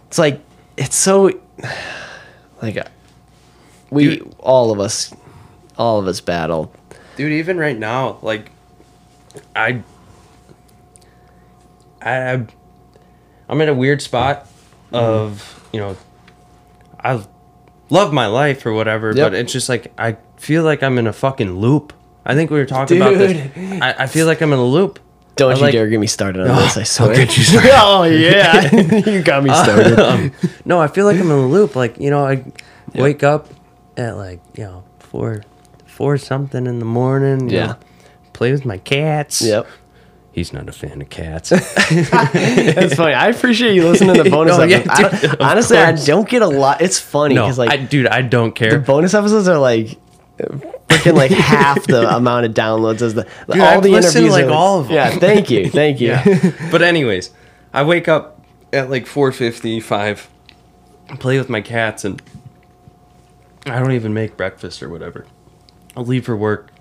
it's like, it's so, like, uh, we, Dude. all of us, all of us battle. dude even right now like i i i'm in a weird spot of you know I love my life or whatever, Yep. but it's just like I feel like I'm in a fucking loop. I think we were talking about this. I, I feel like I'm in a loop. Don't I you like- dare get me started on this, I swear. get you started. oh, yeah. you got me started. um, no, I feel like I'm in a loop. Like you know, I wake up at like you know four, four something in the morning. you Yeah. know, play with my cats. yep. He's not a fan of cats. It's funny. I appreciate you listening to the bonus Oh, yeah, episodes. I don't- honestly, I don't get a lot. It's funny no, because, like, I, dude, I don't care. the bonus episodes are like freaking like half the amount of downloads as the Dude, all I've the listened to, interviews. like, all of them. Yeah, thank you, thank you. Yeah. but anyways, I wake up at like 4:55, play with my cats, and I don't even make breakfast or whatever. I'll leave for work,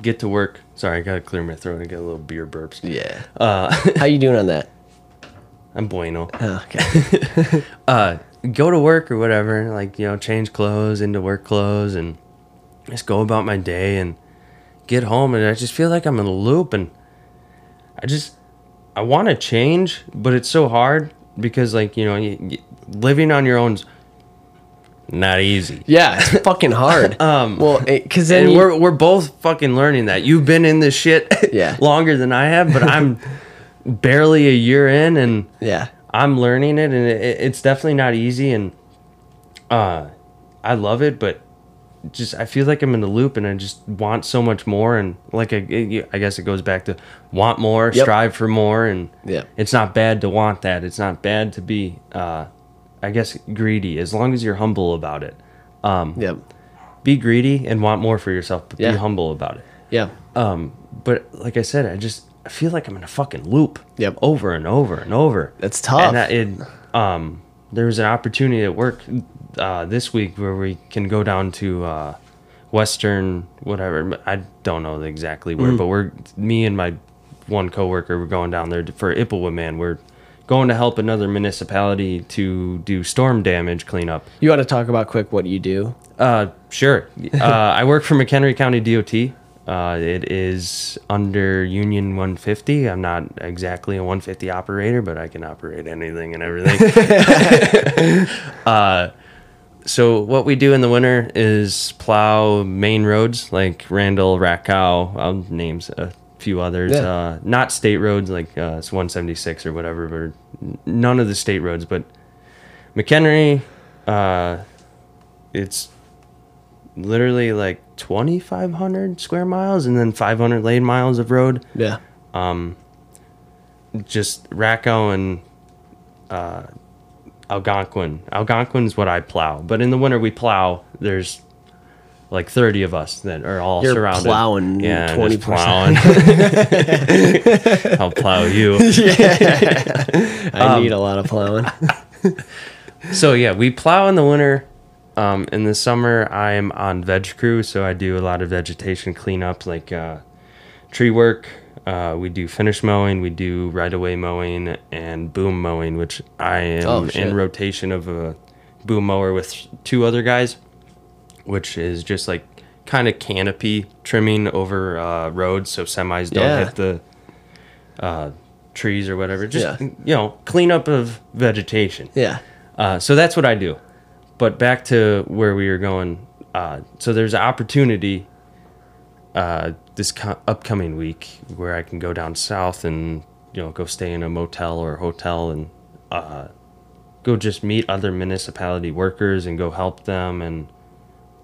get to work. Sorry, I gotta clear my throat and get a little beer burps. Yeah. Uh, How you doing on that? I'm bueno. Oh, okay. uh, go to work or whatever, like, you know, change clothes into work clothes and just go about my day and get home. And I just feel like I'm in a loop and I just, I want to change, but it's so hard because, like, you know, you, you, living on your own's not easy. Yeah, it's fucking hard. Um, well, because then you, we're, we're both fucking learning that. You've been in this shit Yeah. longer than I have, but I'm barely a year in and yeah, I'm learning it, and it, it's definitely not easy. And uh, I love it, but just I feel like I'm in the loop, and I just want so much more. And like I, it- I guess it goes back to want more, Yep. strive for more, and Yep. it's not bad to want that. It's not bad to be, uh, I guess, greedy as long as you're humble about it. Um, yep, Be greedy and want more for yourself, but Yeah. be humble about it. yeah, Um, but like I said, I just I feel like I'm in a fucking loop. Yep. Over and over and over. That's tough. And I, it, um, there was an opportunity at work uh, this week where we can go down to uh, Western, whatever. I don't know exactly where, but we're me and my one coworker. We're going down there for Ipplewood Man. We're going to help another municipality to do storm damage cleanup. You want to talk about quick what you do? Uh, sure. Uh, I work for McHenry County DOT. Uh, it is under Union 150. I'm not exactly a 150 operator, but I can operate anything and everything. uh, so what we do in the winter is plow main roads like Randall, Rakow. I'll names a few others. Yeah. Uh, not state roads like uh, it's 176 or whatever, but none of the state roads. But McHenry, uh, it's literally like 2,500 square miles and then 500 lane miles of road. Yeah, Um, Just Rakow and uh, Algonquin. Algonquin's what I plow, but in the winter we plow. There's like 30 of us that are all You're surrounded. plowing yeah, 20%. plowing. I'll plow you. Yeah. I Um, need a lot of plowing. So yeah, we plow in the winter. Um, in the summer, I'm on veg crew, so I do a lot of vegetation cleanup, like uh, tree work. Uh, we do finish mowing, we do right away mowing, and boom mowing, which I am Oh, in rotation of a boom mower with two other guys, which is just like kind of canopy trimming over uh, roads so semis don't Yeah. hit the uh, trees or whatever. Just Yeah. you know, cleanup of vegetation. Yeah, Uh, so that's what I do. But back to where we were going. Uh, so there's an opportunity uh, this co- upcoming week where I can go down south and you know go stay in a motel or a hotel and uh, go just meet other municipality workers and go help them. And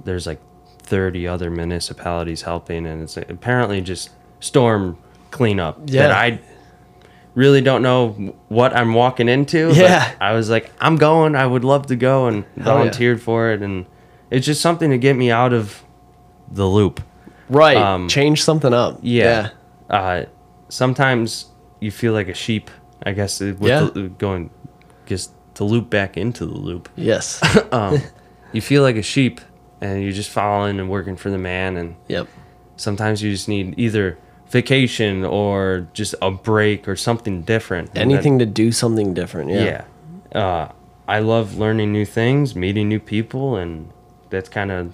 there's like 30 other municipalities helping, and it's apparently just storm cleanup Yeah. that I really don't know what I'm walking into. but Yeah. I was like, I'm going. I would love to go and yeah. volunteered for it, and it's just something to get me out of the loop. Right. Um, Change something up. Yeah. Uh, sometimes you feel like a sheep. I guess uh, with Yeah. the, going just to loop back into the loop. Yes. Um, you feel like a sheep, and you're just following and working for the man. And yep. sometimes you just need either vacation or just a break or something different. And that- Anything to do something different. Yeah. yeah. Uh, I love learning new things, meeting new people, and that's kind of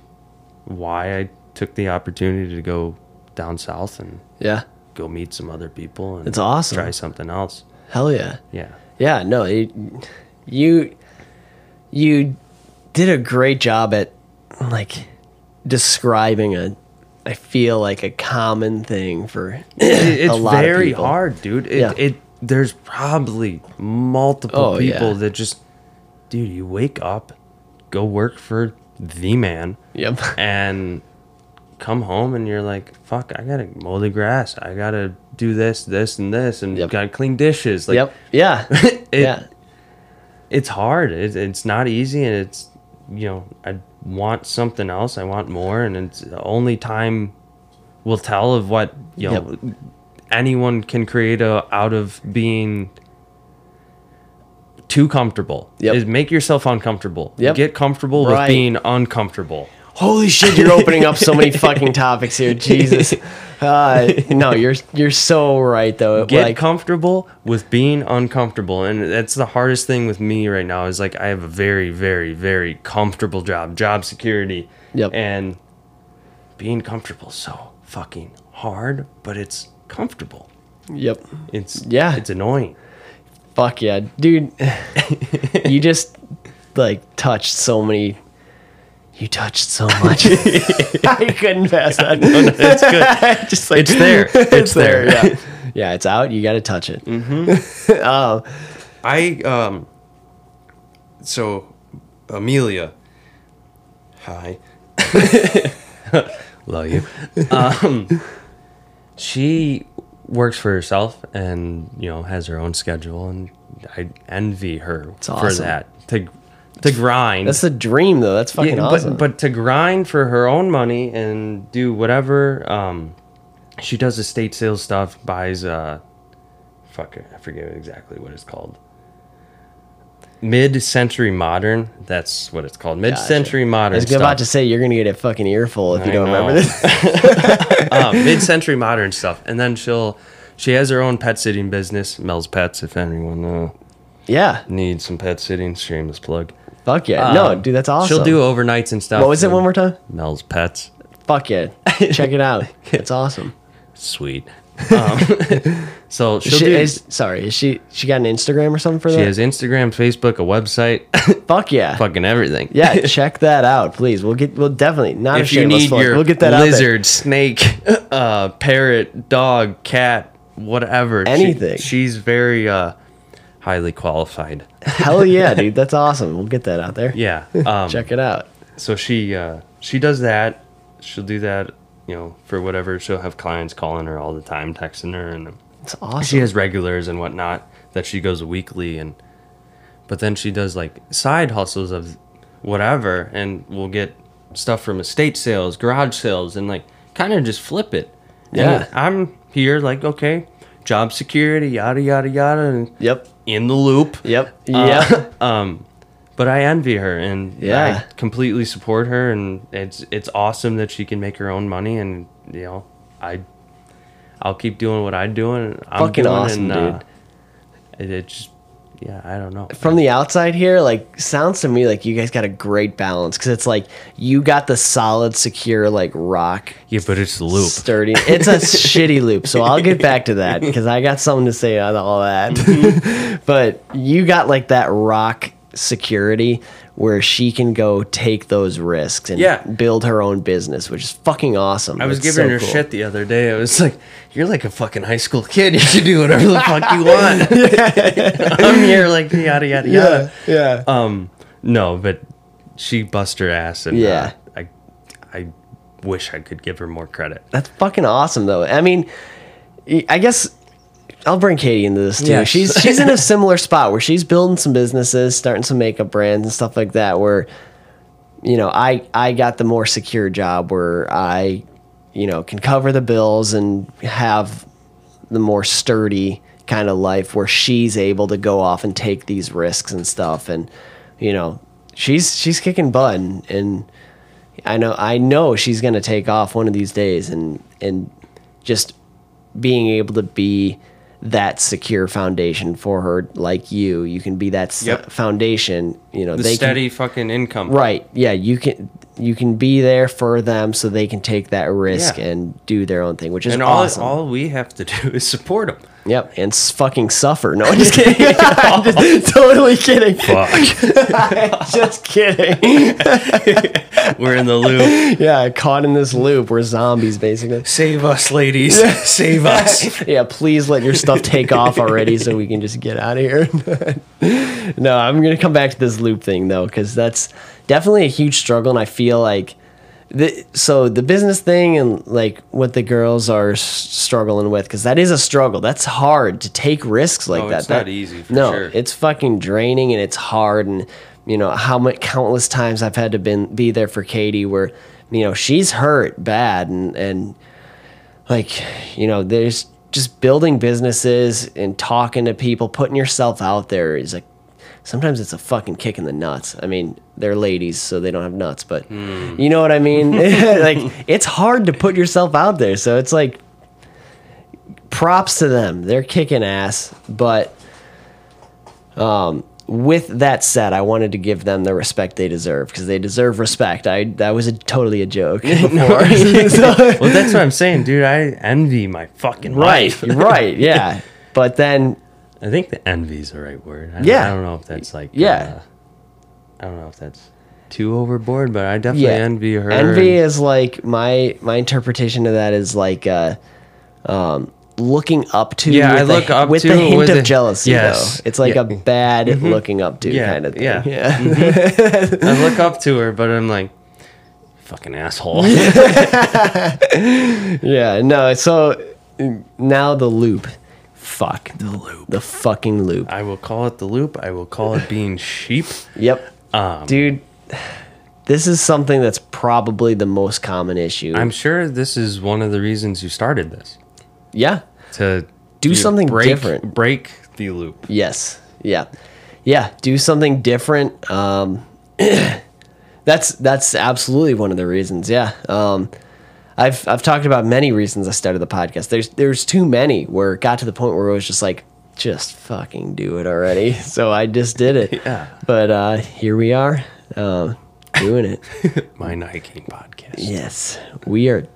why I took the opportunity to go down south and Yeah. go meet some other people and It's awesome. try something else. Hell yeah. Yeah. Yeah, no, it, you you did a great job at like describing a I feel like a common thing for it's a lot very of people. hard, dude. It, Yeah. it there's probably multiple Oh, people yeah. that just, dude, you wake up, go work for the man, Yep. and come home and you're like, fuck, I gotta mow the grass, I gotta do this, this, and this, and Yep. gotta clean dishes. Like, yep. Yeah. it- yeah. it's hard. It, it's not easy, and it's you know I want something else. I want more, and it's only time will tell of what you know anyone can create a, out of being too comfortable. Yep. Is make yourself uncomfortable. Yep. Get comfortable Right. with being uncomfortable. Holy shit, you're opening up so many fucking topics here. Jesus. Uh, no, you're you're so right though. Get like comfortable with being uncomfortable, and that's the hardest thing with me right now. Is like I have a very, very, very comfortable job, job security, Yep. and being comfortable is so fucking hard, but it's comfortable. Yep. It's Yeah. it's annoying. Fuck yeah, dude. you just like touched so many. You touched so much. I couldn't pass that. It's good. just like It's there. It's there. Yeah, yeah, it's out. You got to touch it. Mm-hmm. um, I um. So, Amelia. Hi. Love you. Um, she works for herself and you know has her own schedule, and I envy her for awesome. that. To to grind. that's the dream, though. That's fucking Yeah, awesome. But but to grind for her own money and do whatever. Um, she does estate sales stuff. Buys uh, fuck, I forget exactly what it's called. Mid-century modern. That's what it's called. Mid-century I modern. I was stuff. about to say you're gonna get a fucking earful if you don't remember this. um, mid-century modern stuff, and then she'll she has her own pet sitting business, Mel's Pets. If anyone uh, yeah, needs some pet sitting, shameless plug. Fuck yeah. no, Um, dude, that's awesome. She'll do overnights and stuff. What was it one more time? Mel's Pets. Fuck yeah. Check it out. It's awesome. Sweet. Um, so she'll She do. is, sorry, is she she got an Instagram or something for she that? She has Instagram, Facebook, a website, Fuck yeah. fucking everything. Yeah, check that out, please. We'll get we'll definitely not a if you need your we'll get that out lizard, snake, uh, parrot, dog, cat, whatever, she- Anything. she's very uh, highly qualified. Hell yeah, dude. That's awesome. We'll get that out there. Yeah. Um, Check it out. So she uh, she does that. She'll do that. You know, for whatever. She'll have clients calling her all the time, texting her, and It's awesome. she has regulars and whatnot that she goes weekly and but then she does like side hustles of whatever and we'll get stuff from estate sales garage sales and like kind of just flip it And Yeah. i'm here like okay job security yada yada yada and Yep. In the loop Yep. Uh, um but i envy her and Yeah. i completely support her and it's it's awesome that she can make her own money and you know i i'll keep doing what i'm doing i'm Fucking doing awesome, and, uh, dude. it, it just yeah i don't know From the outside here, like sounds to me like you guys got a great balance because it's like you got the solid, secure, like rock yeah but it's the loop sturdy. It's a shitty loop, so I'll get back to that because I got something to say on all that. Mm-hmm. but you got like that rock security where she can go take those risks and Yeah. build her own business, which is fucking awesome. I was It's giving so her cool. shit the other day. I was like, "You're like a fucking high school kid. You should do whatever the fuck you want." I'm here like yada yada yada. yeah. Um, no, but she bust her ass, and Yeah. uh, I, I wish I could give her more credit. That's fucking awesome, though. I mean, I guess I'll bring Katie into this too. Yes. She's she's in a similar spot where she's building some businesses, starting some makeup brands and stuff like that. Where, you know, I I got the more secure job where I, you know, can cover the bills and have the more sturdy kind of life where she's able to go off and take these risks and stuff and you know she's she's kicking butt and, and I know I know she's gonna take off one of these days and and just being able to be that secure foundation for her like you you can be that s- foundation you know The they steady fucking income. right yeah you can you can be there for them so they can take that risk Yeah. and do their own thing, which is and all awesome. all we have to do is support them. Yep, and fucking suffer. No, I'm just kidding. I'm just totally kidding. Fuck, just kidding. we're in the loop. Yeah, caught in this loop. We're zombies, basically. Save us, ladies. Save us. Yeah, please let your stuff take off already so we can just get out of here. no, I'm gonna come back to this loop thing though, because that's definitely a huge struggle, and I feel like the so the business thing and like what the girls are s- struggling with, because that is a struggle. That's hard to take risks like Oh, that. it's not easy, for no, sure. it's fucking draining and it's hard, and you know how many countless times I've had to been be there for Katie where you know she's hurt bad and and like you know there's just building businesses and talking to people putting yourself out there is like sometimes it's a fucking kick in the nuts i mean they're ladies so they don't have nuts but you know what i mean like it's hard to put yourself out there so it's like props to them they're kicking ass but um with that said, I wanted to give them the respect they deserve because they deserve respect. I that was a, totally a joke. Well, that's what I'm saying, dude. I envy my fucking right, life. right, yeah. But then, I think the envy is the right word. I, Yeah. I don't know if that's like. Yeah. uh, I don't know if that's too overboard, but I definitely yeah, envy her. Envy and- is like my my interpretation of that is like uh, um, looking up to. Yeah, with I a- look up with to the hint of a- jealousy. yes. though. it's like Yeah. a bad looking up to Yeah, kind of thing. yeah. yeah. I look up to her, but I'm like, fucking asshole. Yeah, no. So now the loop. Fuck the loop. The fucking loop. I will call it the loop. I will call it being sheep. Yep. Um, Dude, this is something that's probably the most common issue. I'm sure this is one of the reasons you started this yeah. to Do something break, different. Break the loop. Yes. Yeah. Yeah. Do something different. Um, that's that's absolutely one of the reasons. Yeah. Um, I've I've talked about many reasons I started the podcast. There's there's too many where it got to the point where it was just like just fucking do it already. So I just did it. Yeah. But uh, here we are, um, doing it. Mind hiking podcast. yes, we are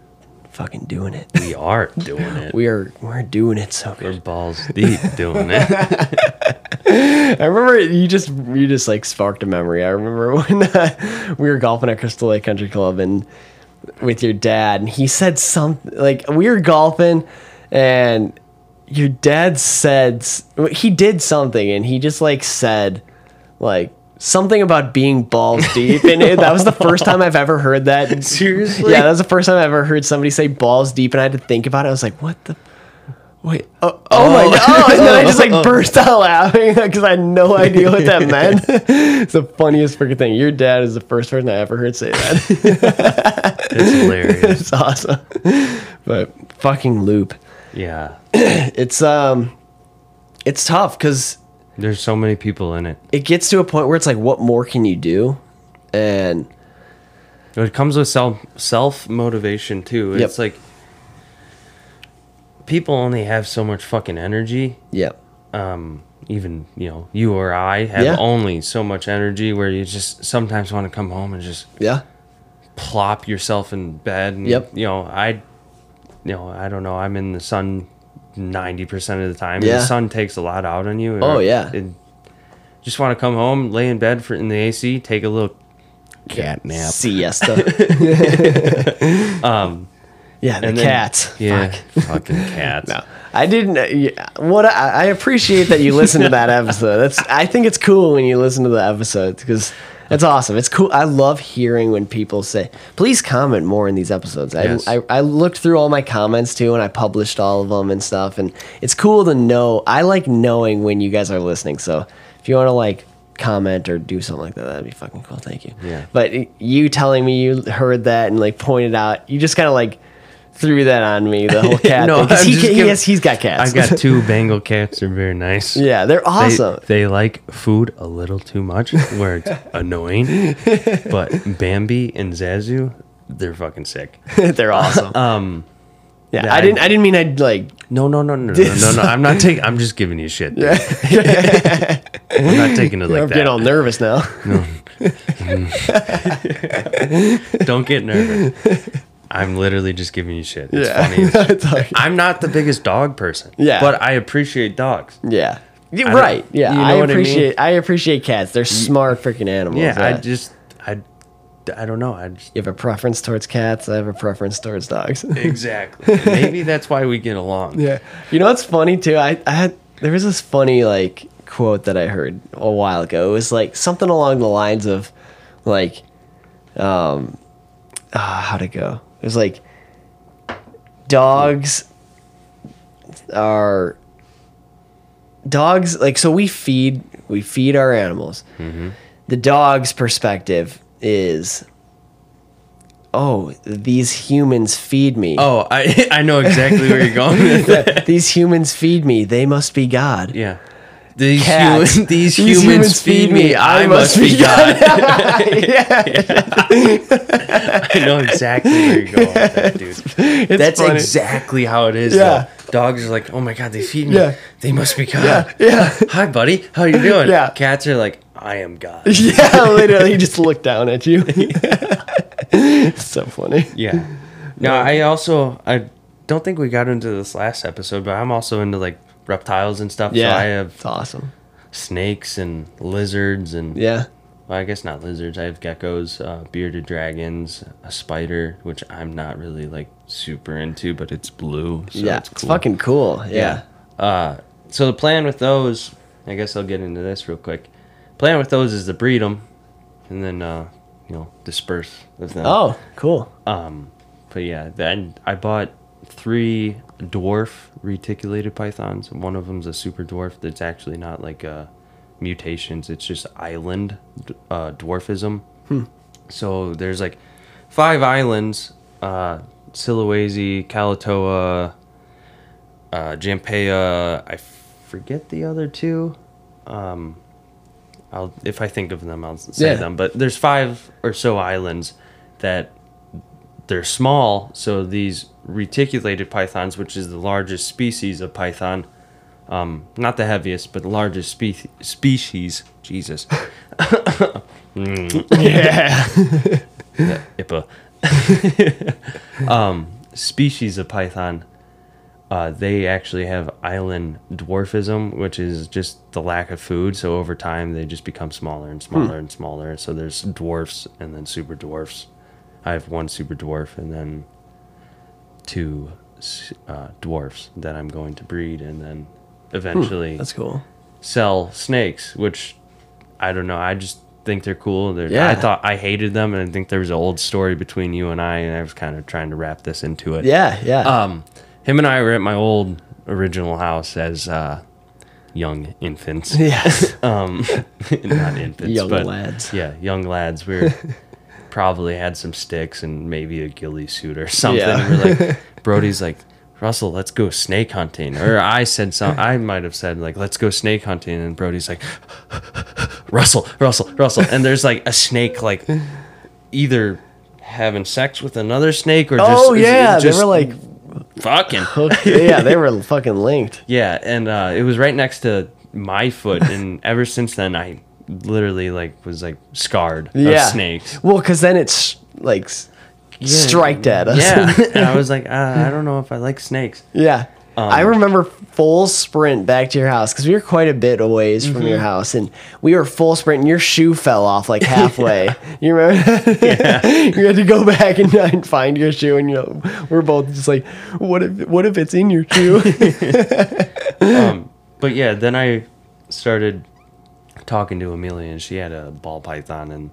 fucking doing it. We are doing it. We are we're doing it so good. We're balls deep doing it. I remember you just you just like sparked a memory. I remember when uh, we were golfing at Crystal Lake Country Club and with your dad, and he said something like we were golfing, and your dad said he did something, and he just like said like something about being balls deep, and it, that was the first time I've ever heard that. Seriously? Yeah, that was the first time I ever heard somebody say balls deep, and I had to think about it. I was like, what the. Wait, oh, oh, my god! Oh, And then I just like burst out laughing because I had no idea what that meant. it's the funniest freaking thing. Your dad is the first person I ever heard say that. It's hilarious. it's awesome. But fucking loop. Yeah. It's um, it's tough because There's so many people in it. it gets to a point where it's like, what more can you do? And It comes with self self motivation too. Yep. It's like people only have so much fucking energy. yep, Um, even you know, you or I have Yeah. only so much energy where you just sometimes want to come home and just yeah, plop yourself in bed. And, Yep. You know, I, you know, I don't know. I'm in the sun ninety percent of the time. Yeah. And the sun takes a lot out on you. Oh, yeah. It, just want to come home, lay in bed for in the AC, take a little cat nap. siesta. Um, yeah, the and then- cats. Yeah, Fuck. fucking cats. No, I didn't. uh, What I, I appreciate that you listen to that episode. That's. I think it's cool when you listen to the episodes because it's awesome. It's cool. I love hearing when people say, "Please comment more in these episodes." I, Yes. I I looked through all my comments too, and I published all of them and stuff. And it's cool to know. I like knowing when you guys are listening. So if you want to like comment or do something like that, that'd be fucking cool. Thank you. Yeah. But you telling me you heard that and like pointed out, you just kind of like. Threw that on me, the whole cat No, he, he giving- has, he's got cats. I've got two Bengal cats. They're very nice. Yeah, they're awesome. they like food a little too much, where it's annoying. But Bambi and Zazu, they're fucking sick. they're awesome. Um, yeah, yeah, I didn't. I didn't mean I'd like. no, no, no, no, no, no, no. I'm not taking. I'm just giving you shit. dude. I'm not taking it like I'm getting all nervous now. No, Don't get nervous. I'm literally just giving you shit. It's Yeah. funny. It's like- I'm not the biggest dog person. Yeah. But I appreciate dogs. yeah. Right. Yeah. you know I what I mean? appreciate I, appreciate cats. They're smart freaking animals. Yeah, I just I I don't know. I just you have a preference towards cats. I have a preference towards dogs. exactly. Maybe that's why we get along. Yeah. You know what's funny too? I, I had there was this funny like quote that I heard a while ago. It was like something along the lines of like um ah, how'd it go? It was like dogs are dogs like so we feed we feed our animals. Mm-hmm. The dog's perspective is oh, these humans feed me. Oh, I I know exactly where you're going with that. these humans feed me. They must be God. Yeah. These, these, These humans, feed me. I, must be God. I know exactly where you're going with that, dude. It's That's funny. exactly how it is. Yeah. Though. Dogs are like, oh my god, they feed me. Yeah. They must be God. Yeah, yeah. Hi, buddy. How you doing? Yeah. Cats are like, I am God. Yeah, literally, just look down at you. so funny. Yeah. No, I also I don't think we got into this last episode, but I'm also into like reptiles and stuff. Yeah, So I have it's awesome. snakes and lizards and Yeah, well, I guess not lizards. I have geckos, uh, bearded dragons, a spider, which I'm not really like super into, but it's blue. So yeah, it's it's, fucking cool. Yeah. Uh, so the plan with those, I guess I'll get into this real quick. Plan with those is to breed them, and then uh, you know disperse with them. Oh, cool. Um, but yeah, then I bought three dwarf reticulated pythons. One of them's a super dwarf that's actually not like uh, mutations. It's just island uh, dwarfism. So there's like five islands: uh, Sulawesi, Kalatoa, uh, Jampea. I forget the other two. Um, I'll if I think of them, I'll say Yeah. them. But there's five or so islands that they're small. So these reticulated pythons, which is the largest species of python, um, not the heaviest, but the largest spe- species. Jesus, Yeah. IPA. um, species of python. Uh, they actually have island dwarfism, which is just the lack of food. So over time, they just become smaller and smaller and smaller. So there's dwarfs and then super dwarfs. I have one super dwarf and then two uh, dwarfs that I'm going to breed and then eventually That's cool. sell snakes, which I don't know. I just think they're cool. They're, Yeah. I thought I hated them, and I think there was an old story between you and I, and I was kind of trying to wrap this into it. Yeah, yeah. Um, him and I were at my old original house as uh, young infants. yes. Um, not infants, Young but lads. Yeah, young lads. We were probably had some sticks and maybe a ghillie suit or something. Yeah. We're like, Brody's like, Russell, let's go snake hunting. Or I said some. I might have said like, let's go snake hunting, and Brody's like, Russell, Russell, Russell, and there's like a snake like either having sex with another snake or just oh yeah, just they were like fucking hooked. yeah, they were fucking linked. yeah, and uh, it was right next to my foot, and ever since then, I literally like was like scarred Yeah. of snakes. Well, because then it's like s striked at us. Yeah, and I was like, uh, I don't know if I like snakes. Yeah. Um, I remember full sprint back to your house because we were quite a bit away from Mm-hmm. your house, and we were full sprint, and your shoe fell off like halfway. You remember? yeah. you had to go back and, and find your shoe, and you know, we're both just like, "What if? What if it's in your shoe?" Um, but yeah, then I started talking to Amelia, and she had a ball python, and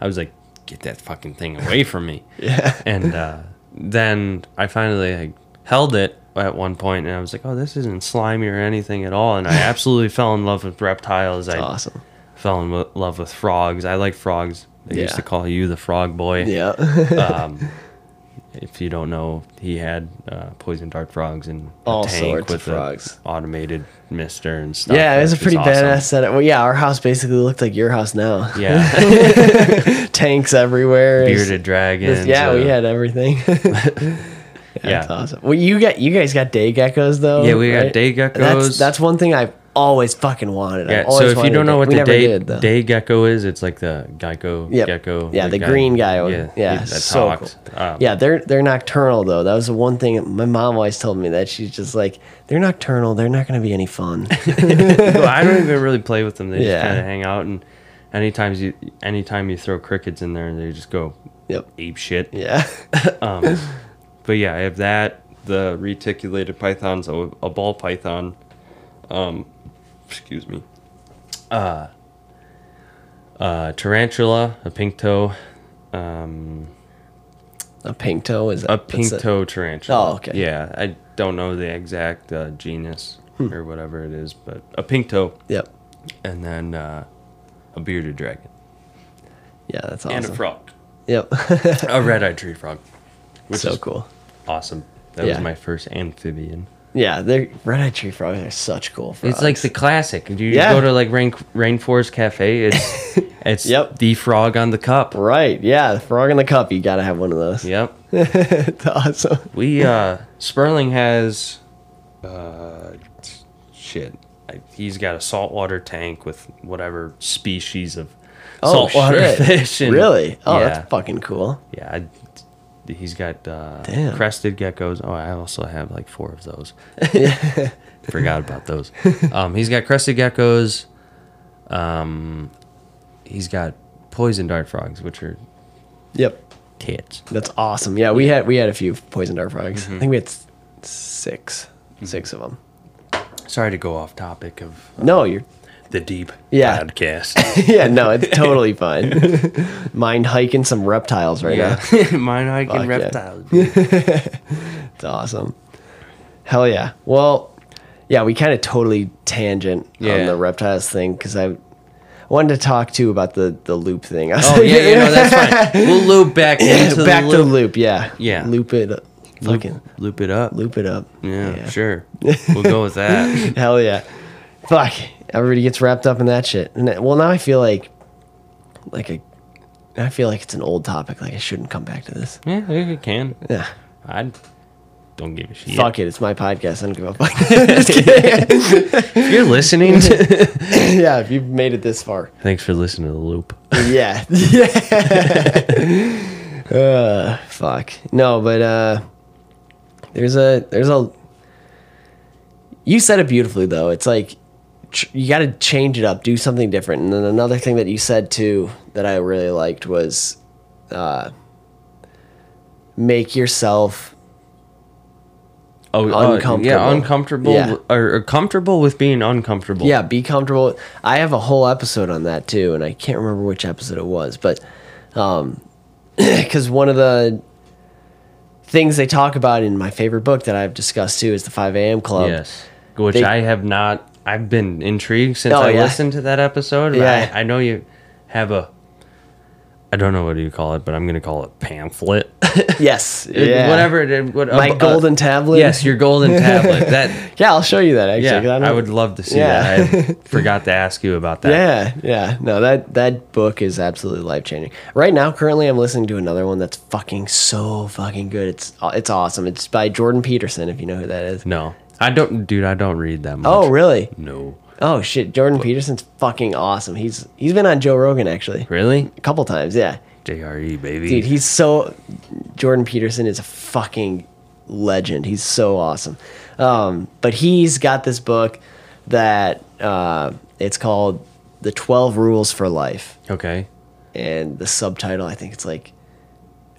I was like, get that fucking thing away from me. yeah. and uh, then I finally like, held it at one point, and I was like, "Oh, this isn't slimy or anything at all." And I absolutely fell in love with reptiles. I Awesome. fell in wo- love with frogs. I like frogs. They used to call you the frog boy. Yeah. Um, if you don't know, he had uh, poison dart frogs and a All tank sorts with frogs. automated mister and stuff. yeah, it was a pretty awesome. badass setup. Well, yeah, our house basically looked like your house now. Yeah, Tanks everywhere. bearded dragons. Yeah, we uh, had everything. Yeah. That's awesome. Well, you got you guys got day geckos though. Yeah, we got right? day That's geckos. that's one thing I always fucking wanted. I Yeah. So if you don't know what the day did, day gecko is, it's like the gecko Yep. gecko. Yeah, the guy- green guy. Yeah, Yeah, that so cool. Um, Yeah, they're they're nocturnal though. That was the one thing my mom always told me that she's just like they're nocturnal. They're not going to be any fun. Well, I don't even really play with them. They Yeah. just kind of hang out, and anytime you anytime you throw crickets in there, they just go yep. ape shit. Yeah. Um, but yeah, I have that. The reticulated pythons, a, a ball python. Um, excuse me. Uh, uh, tarantula, a pink toe, um, a pink toe is that, a pink it? toe tarantula. Oh, okay. Yeah, I don't know the exact uh, genus Hmm. or whatever it is, but a pink toe, Yep. and then uh, a bearded dragon Yeah, that's awesome. and a frog, Yep. a red-eyed tree frog, which so is cool. awesome. That Yeah. was my first amphibian. Yeah, they're red-eyed tree frogs are such cool frogs. It's like the classic. You Yeah. go to like Rain Rainforest Cafe. It's it's Yep. the frog on the cup. right. Yeah, the frog on the cup. You got to have one of those. Yep. it's awesome. We uh Sperling has uh shit. I, he's got a saltwater tank with whatever species of Oh saltwater shit! fish. And, really? Oh, yeah, that's fucking cool. yeah. I, he's got uh, crested geckos. Oh, I also have like four of those. Forgot about those. Um, he's got crested geckos. Um, he's got poison dart frogs, which are Yep. tits. That's awesome. Yeah, we had we had a few poison dart frogs. Mm-hmm. I think we had s- 6 six of them. Sorry to go off topic of No, you're. The deep Yeah. podcast. Yeah, no, it's totally fine. Mind hiking some reptiles right now. Yeah, mind hiking Fuck yeah. reptiles. It's awesome. Hell yeah. Well, yeah, we kind of totally tangent on the reptiles thing because I wanted to talk too about the the loop thing. I was Oh like- yeah, you know that's fine. We'll loop back into back the to loop. loop. Yeah, Yeah. loop it. Loop, Fucking loop it up. loop it up. Yeah, sure. We'll go with that. Hell yeah. Fuck. Everybody gets wrapped up in that shit. And well, now I feel like, like a, I feel like it's an old topic. Like I shouldn't come back to this. Yeah, you can. Yeah. I don't give a shit. Fuck it. It's my podcast. I don't give a fuck. If you're listening, yeah. If you've made it this far. thanks for listening to the loop. Yeah. Yeah. uh, fuck. No, but uh, there's a there's a. You said it beautifully though. It's like you got to change it up, do something different. And then another thing that you said too that I really liked was, uh, make yourself Oh, uh, Uncomfortable. yeah, uncomfortable Yeah. Or, or comfortable with being uncomfortable. Yeah, be comfortable. I have a whole episode on that too, and I can't remember which episode it was, but um, because one of the things they talk about in my favorite book that I've discussed too is the 5 a.m. Club. Yes. Which They- I have not. I've been intrigued since Oh, I yeah. listened to that episode. Yeah. I, I know you have a. I don't know what do you call it, but I'm gonna call it pamphlet. Yes, yeah, Whatever it is. What, My uh, golden tablet. Yes, your golden tablet. That. Yeah, I'll show you that actually. Yeah, don't- I would love to see Yeah. that. I forgot to ask you about that. Yeah, yeah. No, that that book is absolutely life changing. Right now, currently, I'm listening to another one that's fucking so fucking good. It's it's awesome. It's by Jordan Peterson, if you know who that is. No, I don't, dude. I don't read that much. Oh, really? No. Oh shit, Jordan Peterson's fucking awesome. He's he's been on Joe Rogan actually Really? a couple times. Yeah, JRE baby. dude, he's so. Jordan Peterson is a fucking legend. He's so awesome. Um, but he's got this book that uh, it's called "The Twelve Rules for Life," okay. and the subtitle I think it's like,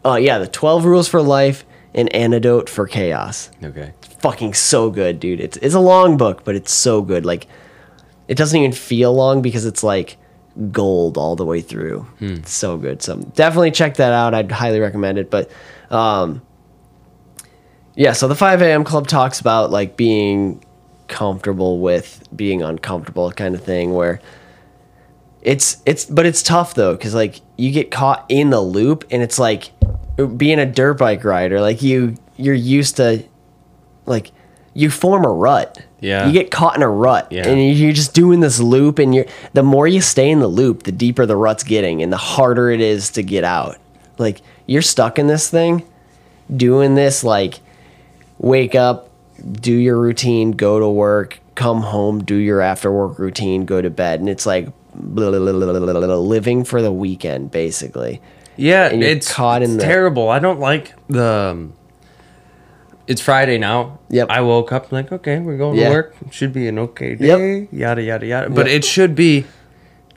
oh yeah, "The Twelve Rules for Life: An Antidote for Chaos." Okay. Fucking so good, dude. It's it's a long book, but it's so good. Like it doesn't even feel long because it's like gold all the way through. It's so good. So definitely check that out. I'd highly recommend it. But um yeah, so the 5 a.m. club talks about like being comfortable with being uncomfortable kind of thing where it's it's but it's tough though because like you get caught in the loop and it's like being a dirt bike rider like you you're used to like you form a rut Yeah. you get caught in a rut Yeah. and you're just doing this loop and you're the more you stay in the loop the deeper the rut's getting and the harder it is to get out like you're stuck in this thing doing this like wake up do your routine, go to work, come home, do your after work routine, go to bed, and it's like blah, blah, blah, living for the weekend, basically. Yeah, it's caught in it's the- terrible. I don't like the. um, It's Friday now. Yep. I woke up like, okay, we're going Yeah. to work. Should be an okay Yep. day. Yada yada yada. But Yep. it should be.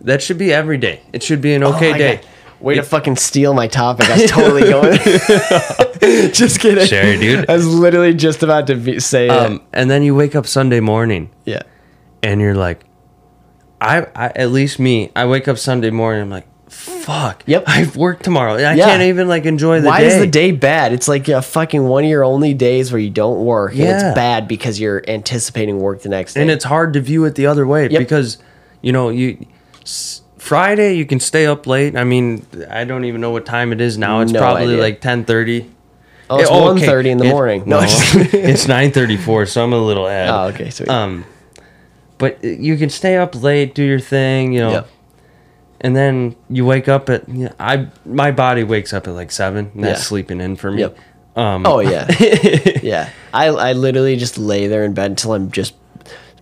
That should be every day. It should be an okay Oh day. God. Way to fucking steal my topic. I was totally going. just kidding. Sure, dude. I was literally just about to be, say Um, it. and then you wake up Sunday morning Yeah. and you're like, I, I at least me, I wake up Sunday morning. I'm like, fuck. Yep. I've worked tomorrow. I Yeah. can't even like enjoy the day. Why day. is the day bad? It's like a fucking one of your only days where you don't work. And Yeah. it's bad because you're anticipating work the next day. and it's hard to view it the other way Yep. because you know you Friday you can stay up late. I mean, I don't even know what time it is now. It's No probably idea. like ten thirty. oh, it's 1.30 in the morning. No, No, it's nine thirty four, so I'm a little ahead. Oh, okay, sweet. Um, but you can stay up late, do your thing, you know, Yep. And then you wake up at. You know, I my body wakes up at like seven. And that's Yeah. sleeping in for me. Yep. Um, Oh yeah, yeah. I I literally just lay there in bed until I'm just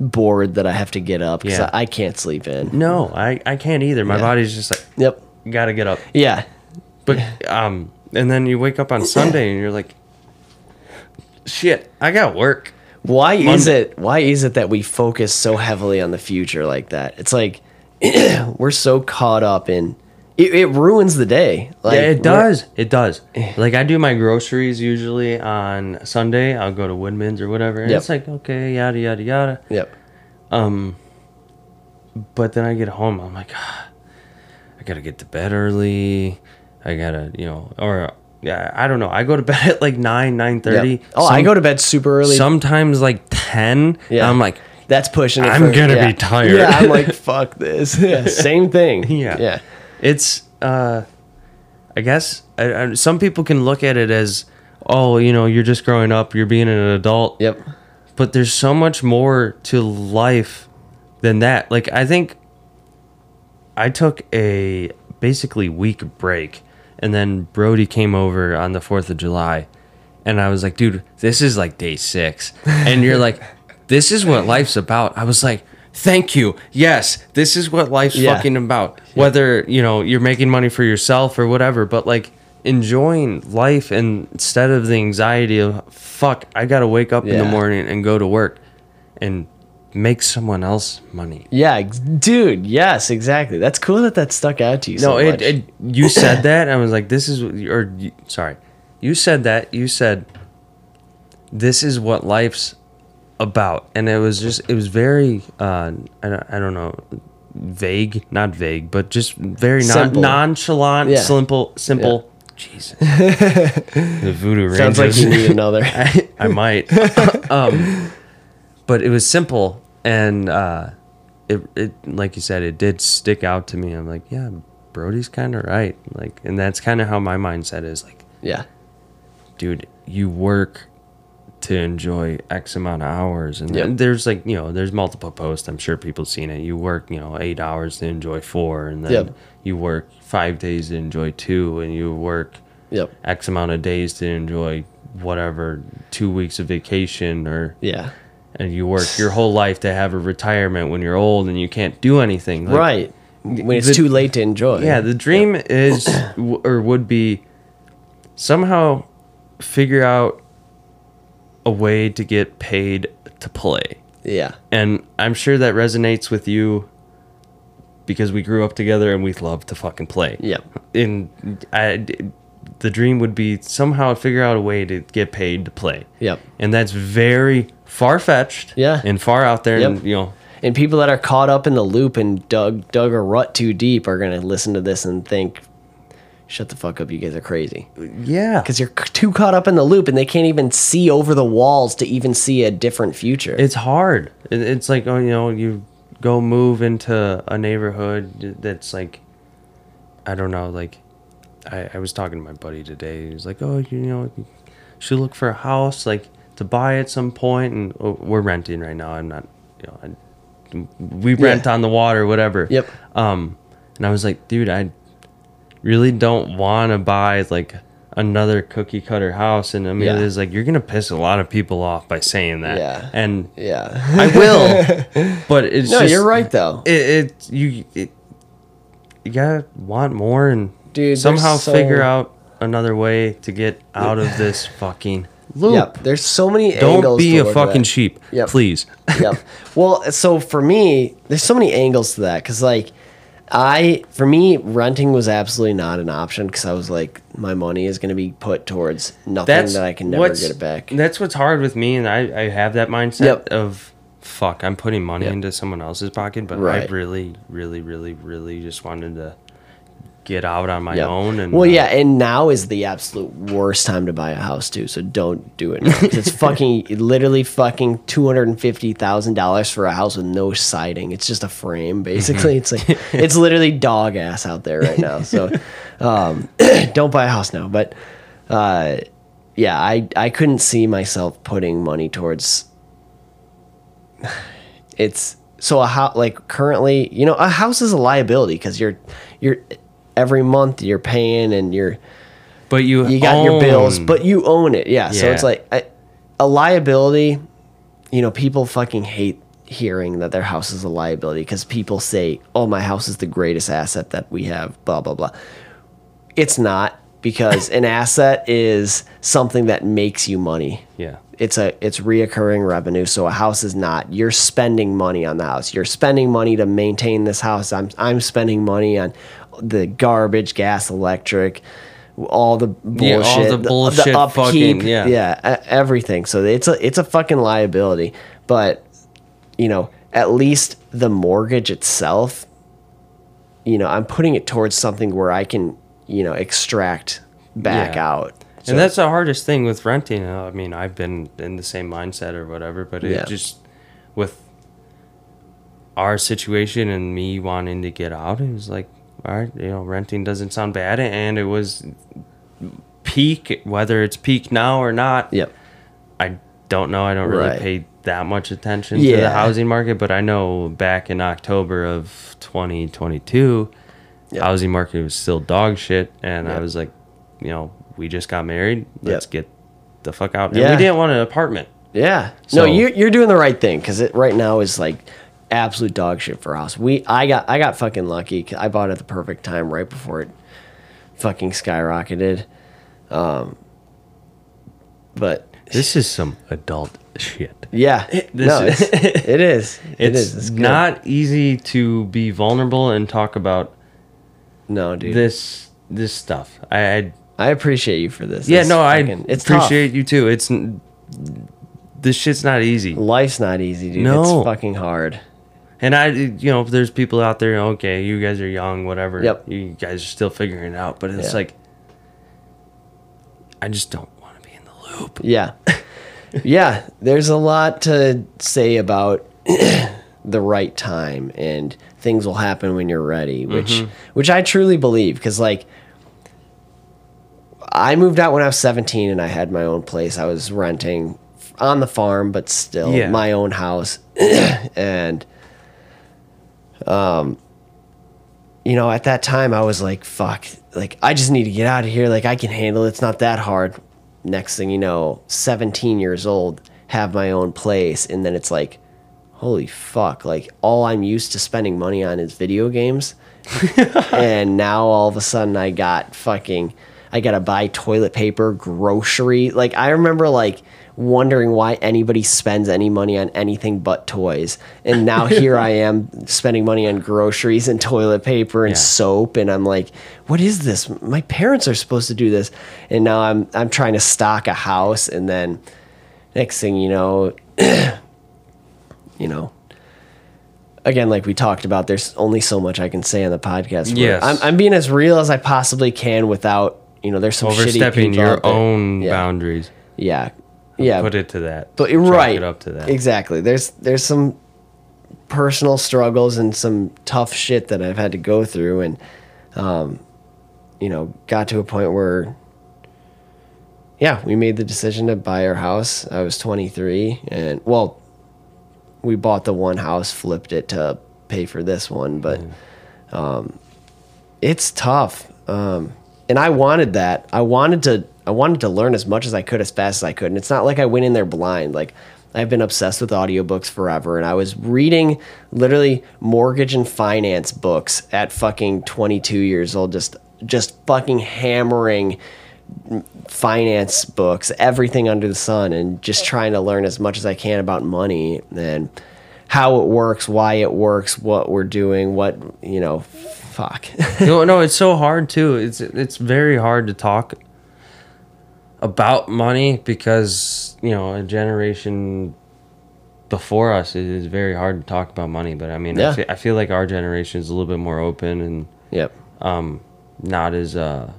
bored that I have to get up because Yeah. I, I can't sleep in. no, I I can't either. My Yeah. body's just like Yep. gotta get up. Yeah. But um, and then you wake up on Sunday and you're like, shit, I got work. Why is it? Why is it that we focus so heavily on the future like that? It's like we're so caught up in. It, it ruins the day. Like, yeah, it does. It does. Like I do my groceries usually on Sunday. I'll go to Woodman's or whatever. And Yep. it's like okay, yada yada yada. Yep. Um, but then I get home. I'm like, ah, I gotta get to bed early. I gotta, you know, or yeah, I don't know. I go to bed at like nine, nine thirty. Yep. Oh, I go to bed super early. sometimes like ten. Yeah. I'm like, That's pushing it. I'm for- gonna yeah. be tired. Yeah, I'm like, fuck this. Yeah, same thing. Yeah. Yeah. It's uh I guess I, I, some people can look at it as oh, you know, you're just growing up, you're being an adult. Yep. But there's so much more to life than that. Like I think I took a basically week break and then Brody came over on the 4th of July and I was like, dude, this is like day 6. And you're like, this is what life's about. I was like, thank you. Yes, this is what life's Yeah. fucking about. Whether, you know, you're making money for yourself or whatever, but like enjoying life and instead of the anxiety of fuck, I got to wake up in the Yeah. morning and go to work and make someone else money. Yeah, ex- dude. Yes, exactly. That's cool that that stuck out to you. No, so it, much. it you said that and I was like this is or you, sorry. You said that. You said this is what life's about and it was just it was very uh I don't, I don't know vague, not vague, but just very non- nonchalant, Yeah. simple simple. Jesus. the voodoo sounds like you need another. I, I might. um, but it was simple, and uh, it it like you said, it did stick out to me. I'm like, yeah, Brody's kind of right. Like, and that's kind of how my mindset is. Like, yeah. dude, you work to enjoy X amount of hours, and Yep. there's like you know, there's multiple posts. I'm sure people seen it. You work, you know, eight hours to enjoy four, and then Yep. you work five days to enjoy two, and you work Yep. X amount of days to enjoy whatever two weeks of vacation or Yeah. and you work your whole life to have a retirement when you're old and you can't do anything Like, right. When it's the- too late to enjoy. yeah the dream is or would be somehow figure out a way to get paid to play Yeah. and i'm sure that resonates with you because we grew up together and we love to fucking play Yeah. and I, the dream would be somehow figure out a way to get paid to play. Yep. And that's very far fetched. Yeah. And far out there. And, Yep. you know, And people that are caught up in the loop and dug dug a rut too deep are gonna listen to this and think, "Shut the fuck up, you guys are crazy." yeah. Because you're too caught up in the loop and they can't even see over the walls to even see a different future. It's hard. It's like, oh, you know, you go move into a neighborhood that's like, I don't know, like, I, I was talking to my buddy today. He was like, oh, you know, you should look for a house, like, to buy at some point. And oh, we're renting right now. I'm not, you know, I, we rent on the water, whatever. Yep. Um, and I was like, dude, I really don't want to buy like another cookie cutter house, and Amelia's like, "You're gonna piss a lot of people off by saying that." Yeah. and Yeah. I will, but it's no, just, you're right though. It, it you it, you gotta want more and Dude, somehow so- figure out another way to get out of this fucking loop. Yep. There's so many Don't be a fucking that. sheep, Yep. please. yep. Well, so for me, there's so many angles to that because, like, I for me renting was absolutely not an option because I was like, my money is going to be put towards nothing that I can never get it back. That's what's hard with me, and I, I have that mindset Yep. of fuck, I'm putting money Yep. into someone else's pocket, but Right. I really, really, really, really just wanted to get out on my Yep. own. And well, uh, yeah, and now is the absolute worst time to buy a house too. So don't do it. It's fucking literally fucking two hundred and fifty thousand dollars for a house with no siding. It's just a frame, basically. It's like it's literally dog ass out there right now. So um, don't buy a house now. But uh, yeah, I I couldn't see myself putting money towards. It's so a house like currently, you know, a house is a liability because you're you're every month you're paying and you're but you you got your bills, but you own it. Yeah. So it's like a, a liability. You know, people fucking hate hearing that their house is a liability because people say, "Oh, my house is the greatest asset that we have." Blah blah blah. It's not because an asset is something that makes you money. yeah, It's a it's reoccurring revenue. So a house is not. You're spending money on the house. You're spending money to maintain this house. I'm I'm spending money on the garbage, gas, electric, all the bullshit, Yeah, all the bullshit fucking- yeah. yeah, everything. So it's a it's a fucking liability. But you know, at least the mortgage itself, you know, I'm putting it towards something where I can, you know, extract back Yeah. out. So- and that's the hardest thing with renting. uh, I mean, I've been in the same mindset or whatever, but it Yeah. just with our situation and me wanting to get out, it was like, all right, you know, renting doesn't sound bad, and it was peak. Whether it's peak now or not, Yep. I don't know. I don't really Right. pay that much attention to the housing market, but I know back in October of 2022, Yep. housing market was still dog shit, and I was like, you know, we just got married. Let's Yep. get the fuck out. And Yeah. we didn't want an apartment. Yeah. So- no, you're you're doing the right thing because it right now is like absolute dog shit for us. We I got I got fucking lucky. I bought it at the perfect time right before it fucking skyrocketed. Um, but This is some adult shit. yeah, This no, is- it's, it is. It It's, is. It's good. not easy to be vulnerable and talk about No, dude. this this stuff. I, I I appreciate you for this. yeah, It's no, I fucking- it's tough. appreciate you too. It's this shit's not easy. Life's not easy, dude. No. It's fucking hard. And I, you know, if there's people out there, okay, you guys are young, whatever. Yep. You guys are still figuring it out, but it's Yeah. like, I just don't want to be in the loop. Yeah. yeah, there's a lot to say about the right time and things will happen when you're ready, which Mm-hmm. which I truly believe cuz like I moved out when I was 17 and I had my own place. I was renting on the farm but still Yeah. my own house and um you know, at that time I was like, fuck, like I just need to get out of here. Like I can handle it. It's not that hard. Next thing you know, 17 years old, have my own place. And then it's like, holy fuck, like all I'm used to spending money on is video games. and now all of a sudden I got fucking, I gotta buy toilet paper, grocery. Like I remember like wondering why anybody spends any money on anything but toys. And now here I am spending money on groceries and toilet paper and Yeah. soap. And I'm like, what is this? My parents are supposed to do this. And now I'm, I'm trying to stock a house. And then next thing you know, you know, again, like we talked about, there's only so much I can say on the podcast. Yes. I'm, I'm being as real as I possibly can without, you know, there's some Overstepping your own Yeah. boundaries. Yeah. Yeah. Put it to that. But right, it up to that. exactly. There's there's some personal struggles and some tough shit that I've had to go through, and um, you know, got to a point where, yeah, we made the decision to buy our house. I was 23, and well, we bought the one house, flipped it to pay for this one, but um, it's tough. Um, and I wanted that. I wanted to I wanted to learn as much as I could as fast as I could. And it's not like I went in there blind. Like I've been obsessed with audiobooks forever and I was reading literally mortgage and finance books at fucking 22 years old just just fucking hammering finance books, everything under the sun and just trying to learn as much as I can about money and how it works, why it works, what we're doing, what, you know, fuck. no, no, it's so hard too. It's it's very hard to talk about money because you know a generation before us it is very hard to talk about money. But I mean, Yeah. I, feel, I feel like our generation is a little bit more open and yep. um, not as uh,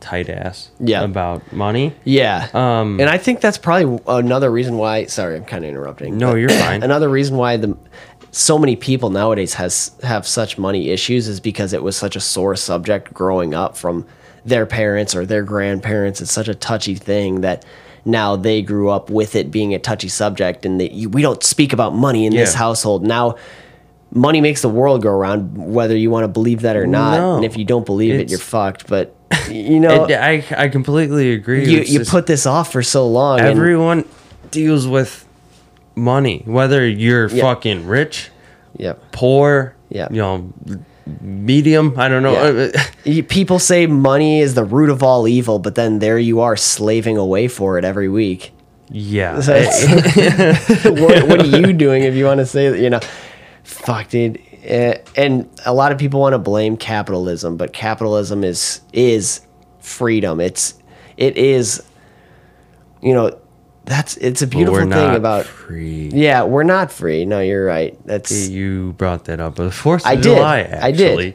tight ass Yeah. about money. Yeah. Um, and I think that's probably another reason why. Sorry, I'm kind of interrupting. No, you're fine. Another reason why the so many people nowadays has have such money issues is because it was such a sore subject growing up from their parents or their grandparents. It's such a touchy thing that now they grew up with it being a touchy subject, and that you, we don't speak about money in this household now. Money makes the world go around, whether you want to believe that or not. No. and if you don't believe it, you're fucked. But you know, It- I I completely agree. you, It's you just- put this off for so long. everyone deals with money, whether you're Yeah. fucking rich, Yep. poor, Yeah. you know, medium. I don't know. Yeah. People say money is the root of all evil, but then there you are slaving away for it every week. yeah. So what, what are you doing if you want to say that? You know, fuck, dude. Eh, And a lot of people want to blame capitalism, but capitalism is is freedom. It's it is, you know, that's it's a beautiful we're thing not about. free. Yeah, we're not free. No, you're right. That's You brought that up. But Fourth of I did. July, I did.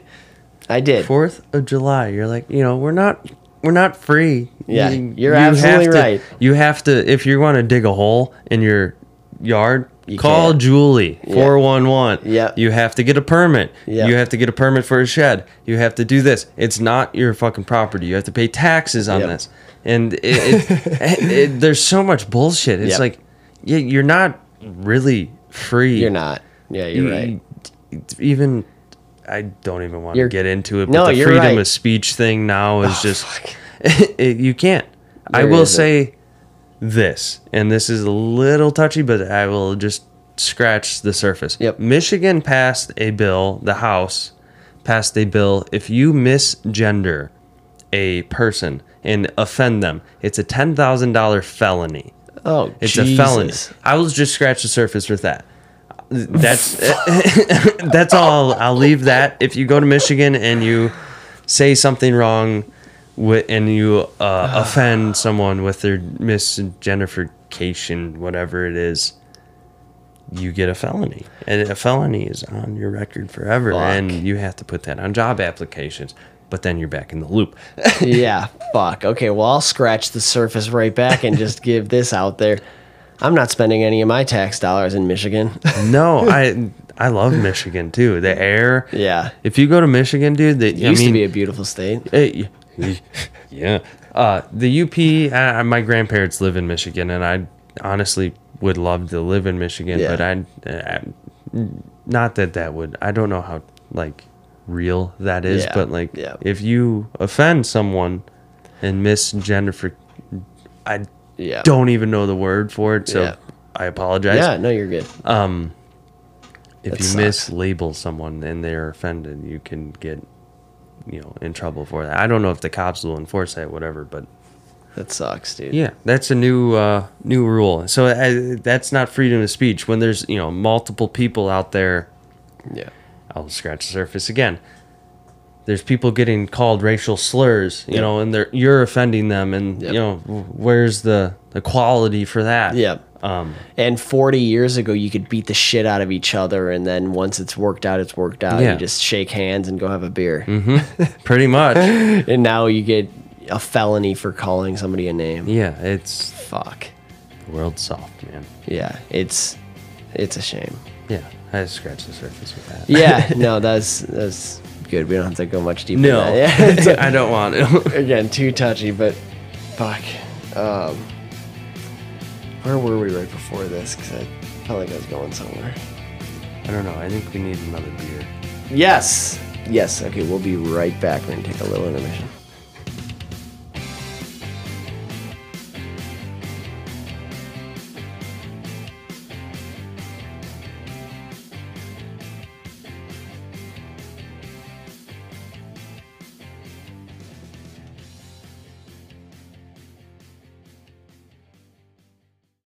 I did. Fourth of July. You're like, you know, we're not we're not free. Yeah, You- you're you absolutely to- right. You have to if you want to dig a hole in your yard, You call can't. Julie four one one. Yeah. You have to get a permit. Yeah. You have to get a permit for a shed. You have to do this. It's not your fucking property. You have to pay taxes on Yep. this. And it, it, it, there's so much bullshit. It's Yep. like, yeah, you're not really free. You're not. Yeah, you're You- right. Even I don't even want to You're- get into it. But No, the freedom right. of speech thing now is Oh, just you can't. I will say this, and this is a little touchy, but I will just scratch the surface. Yep. Michigan passed a bill. The House passed a bill. If you misgender a person and offend them, it's a ten thousand dollar felony. Oh, It's a felony. I will just scratch the surface with that. That's that's all. I'll leave that. If you go to Michigan and you say something wrong, and you uh, offend someone with their misgenderification, whatever it is, you get a felony, and a felony is on your record forever, Fuck. and you have to put that on job applications. But then you're back in the loop. yeah, fuck. Okay, well, I'll scratch the surface right back and just give this out there. I'm not spending any of my tax dollars in Michigan. no, I I love Michigan too. The air. yeah. If you go to Michigan, dude, they, It I used mean, to be a beautiful state. Hey, yeah. Uh, the UP, uh, my grandparents live in Michigan, and I honestly would love to live in Michigan, Yeah. but I, uh, not that that would, I don't know how, like, real that is, Yeah, but, like, yeah. if you offend someone and misgender for, I Yeah. don't even know the word for it, so. I apologize. Yeah, no, you're good. Um, if That you sucks. mislabel someone and they're offended, you can get, you know, in trouble for that. I don't know if the cops will enforce that, whatever, but That sucks, dude. yeah, that's a new uh, new rule. So that's not freedom of speech when there's you know multiple people out there. Yeah. I'll scratch the surface again. There's people getting called racial slurs, you Yep. know, and they're you're offending them, and Yep. you know where's the the quality for that? Yeah. Um, And 40 years ago, you could beat the shit out of each other, and then once it's worked out, it's worked out. Yeah. You just shake hands and go have a beer. pretty much. And now you get a felony for calling somebody a name. yeah, it's Fuck. the world's soft, man. Yeah, it's it's a shame. Yeah, I just scratched the surface with that. Yeah, no, that's that's good. We don't have to go much deeper. No, than that. Yeah, I don't want to. again too touchy, but fuck. Um, where were we right before this? Because I felt like I was going somewhere. I don't know. I think we need another beer. Yes, yes. Okay, we'll be right back. We're gonna take a little intermission.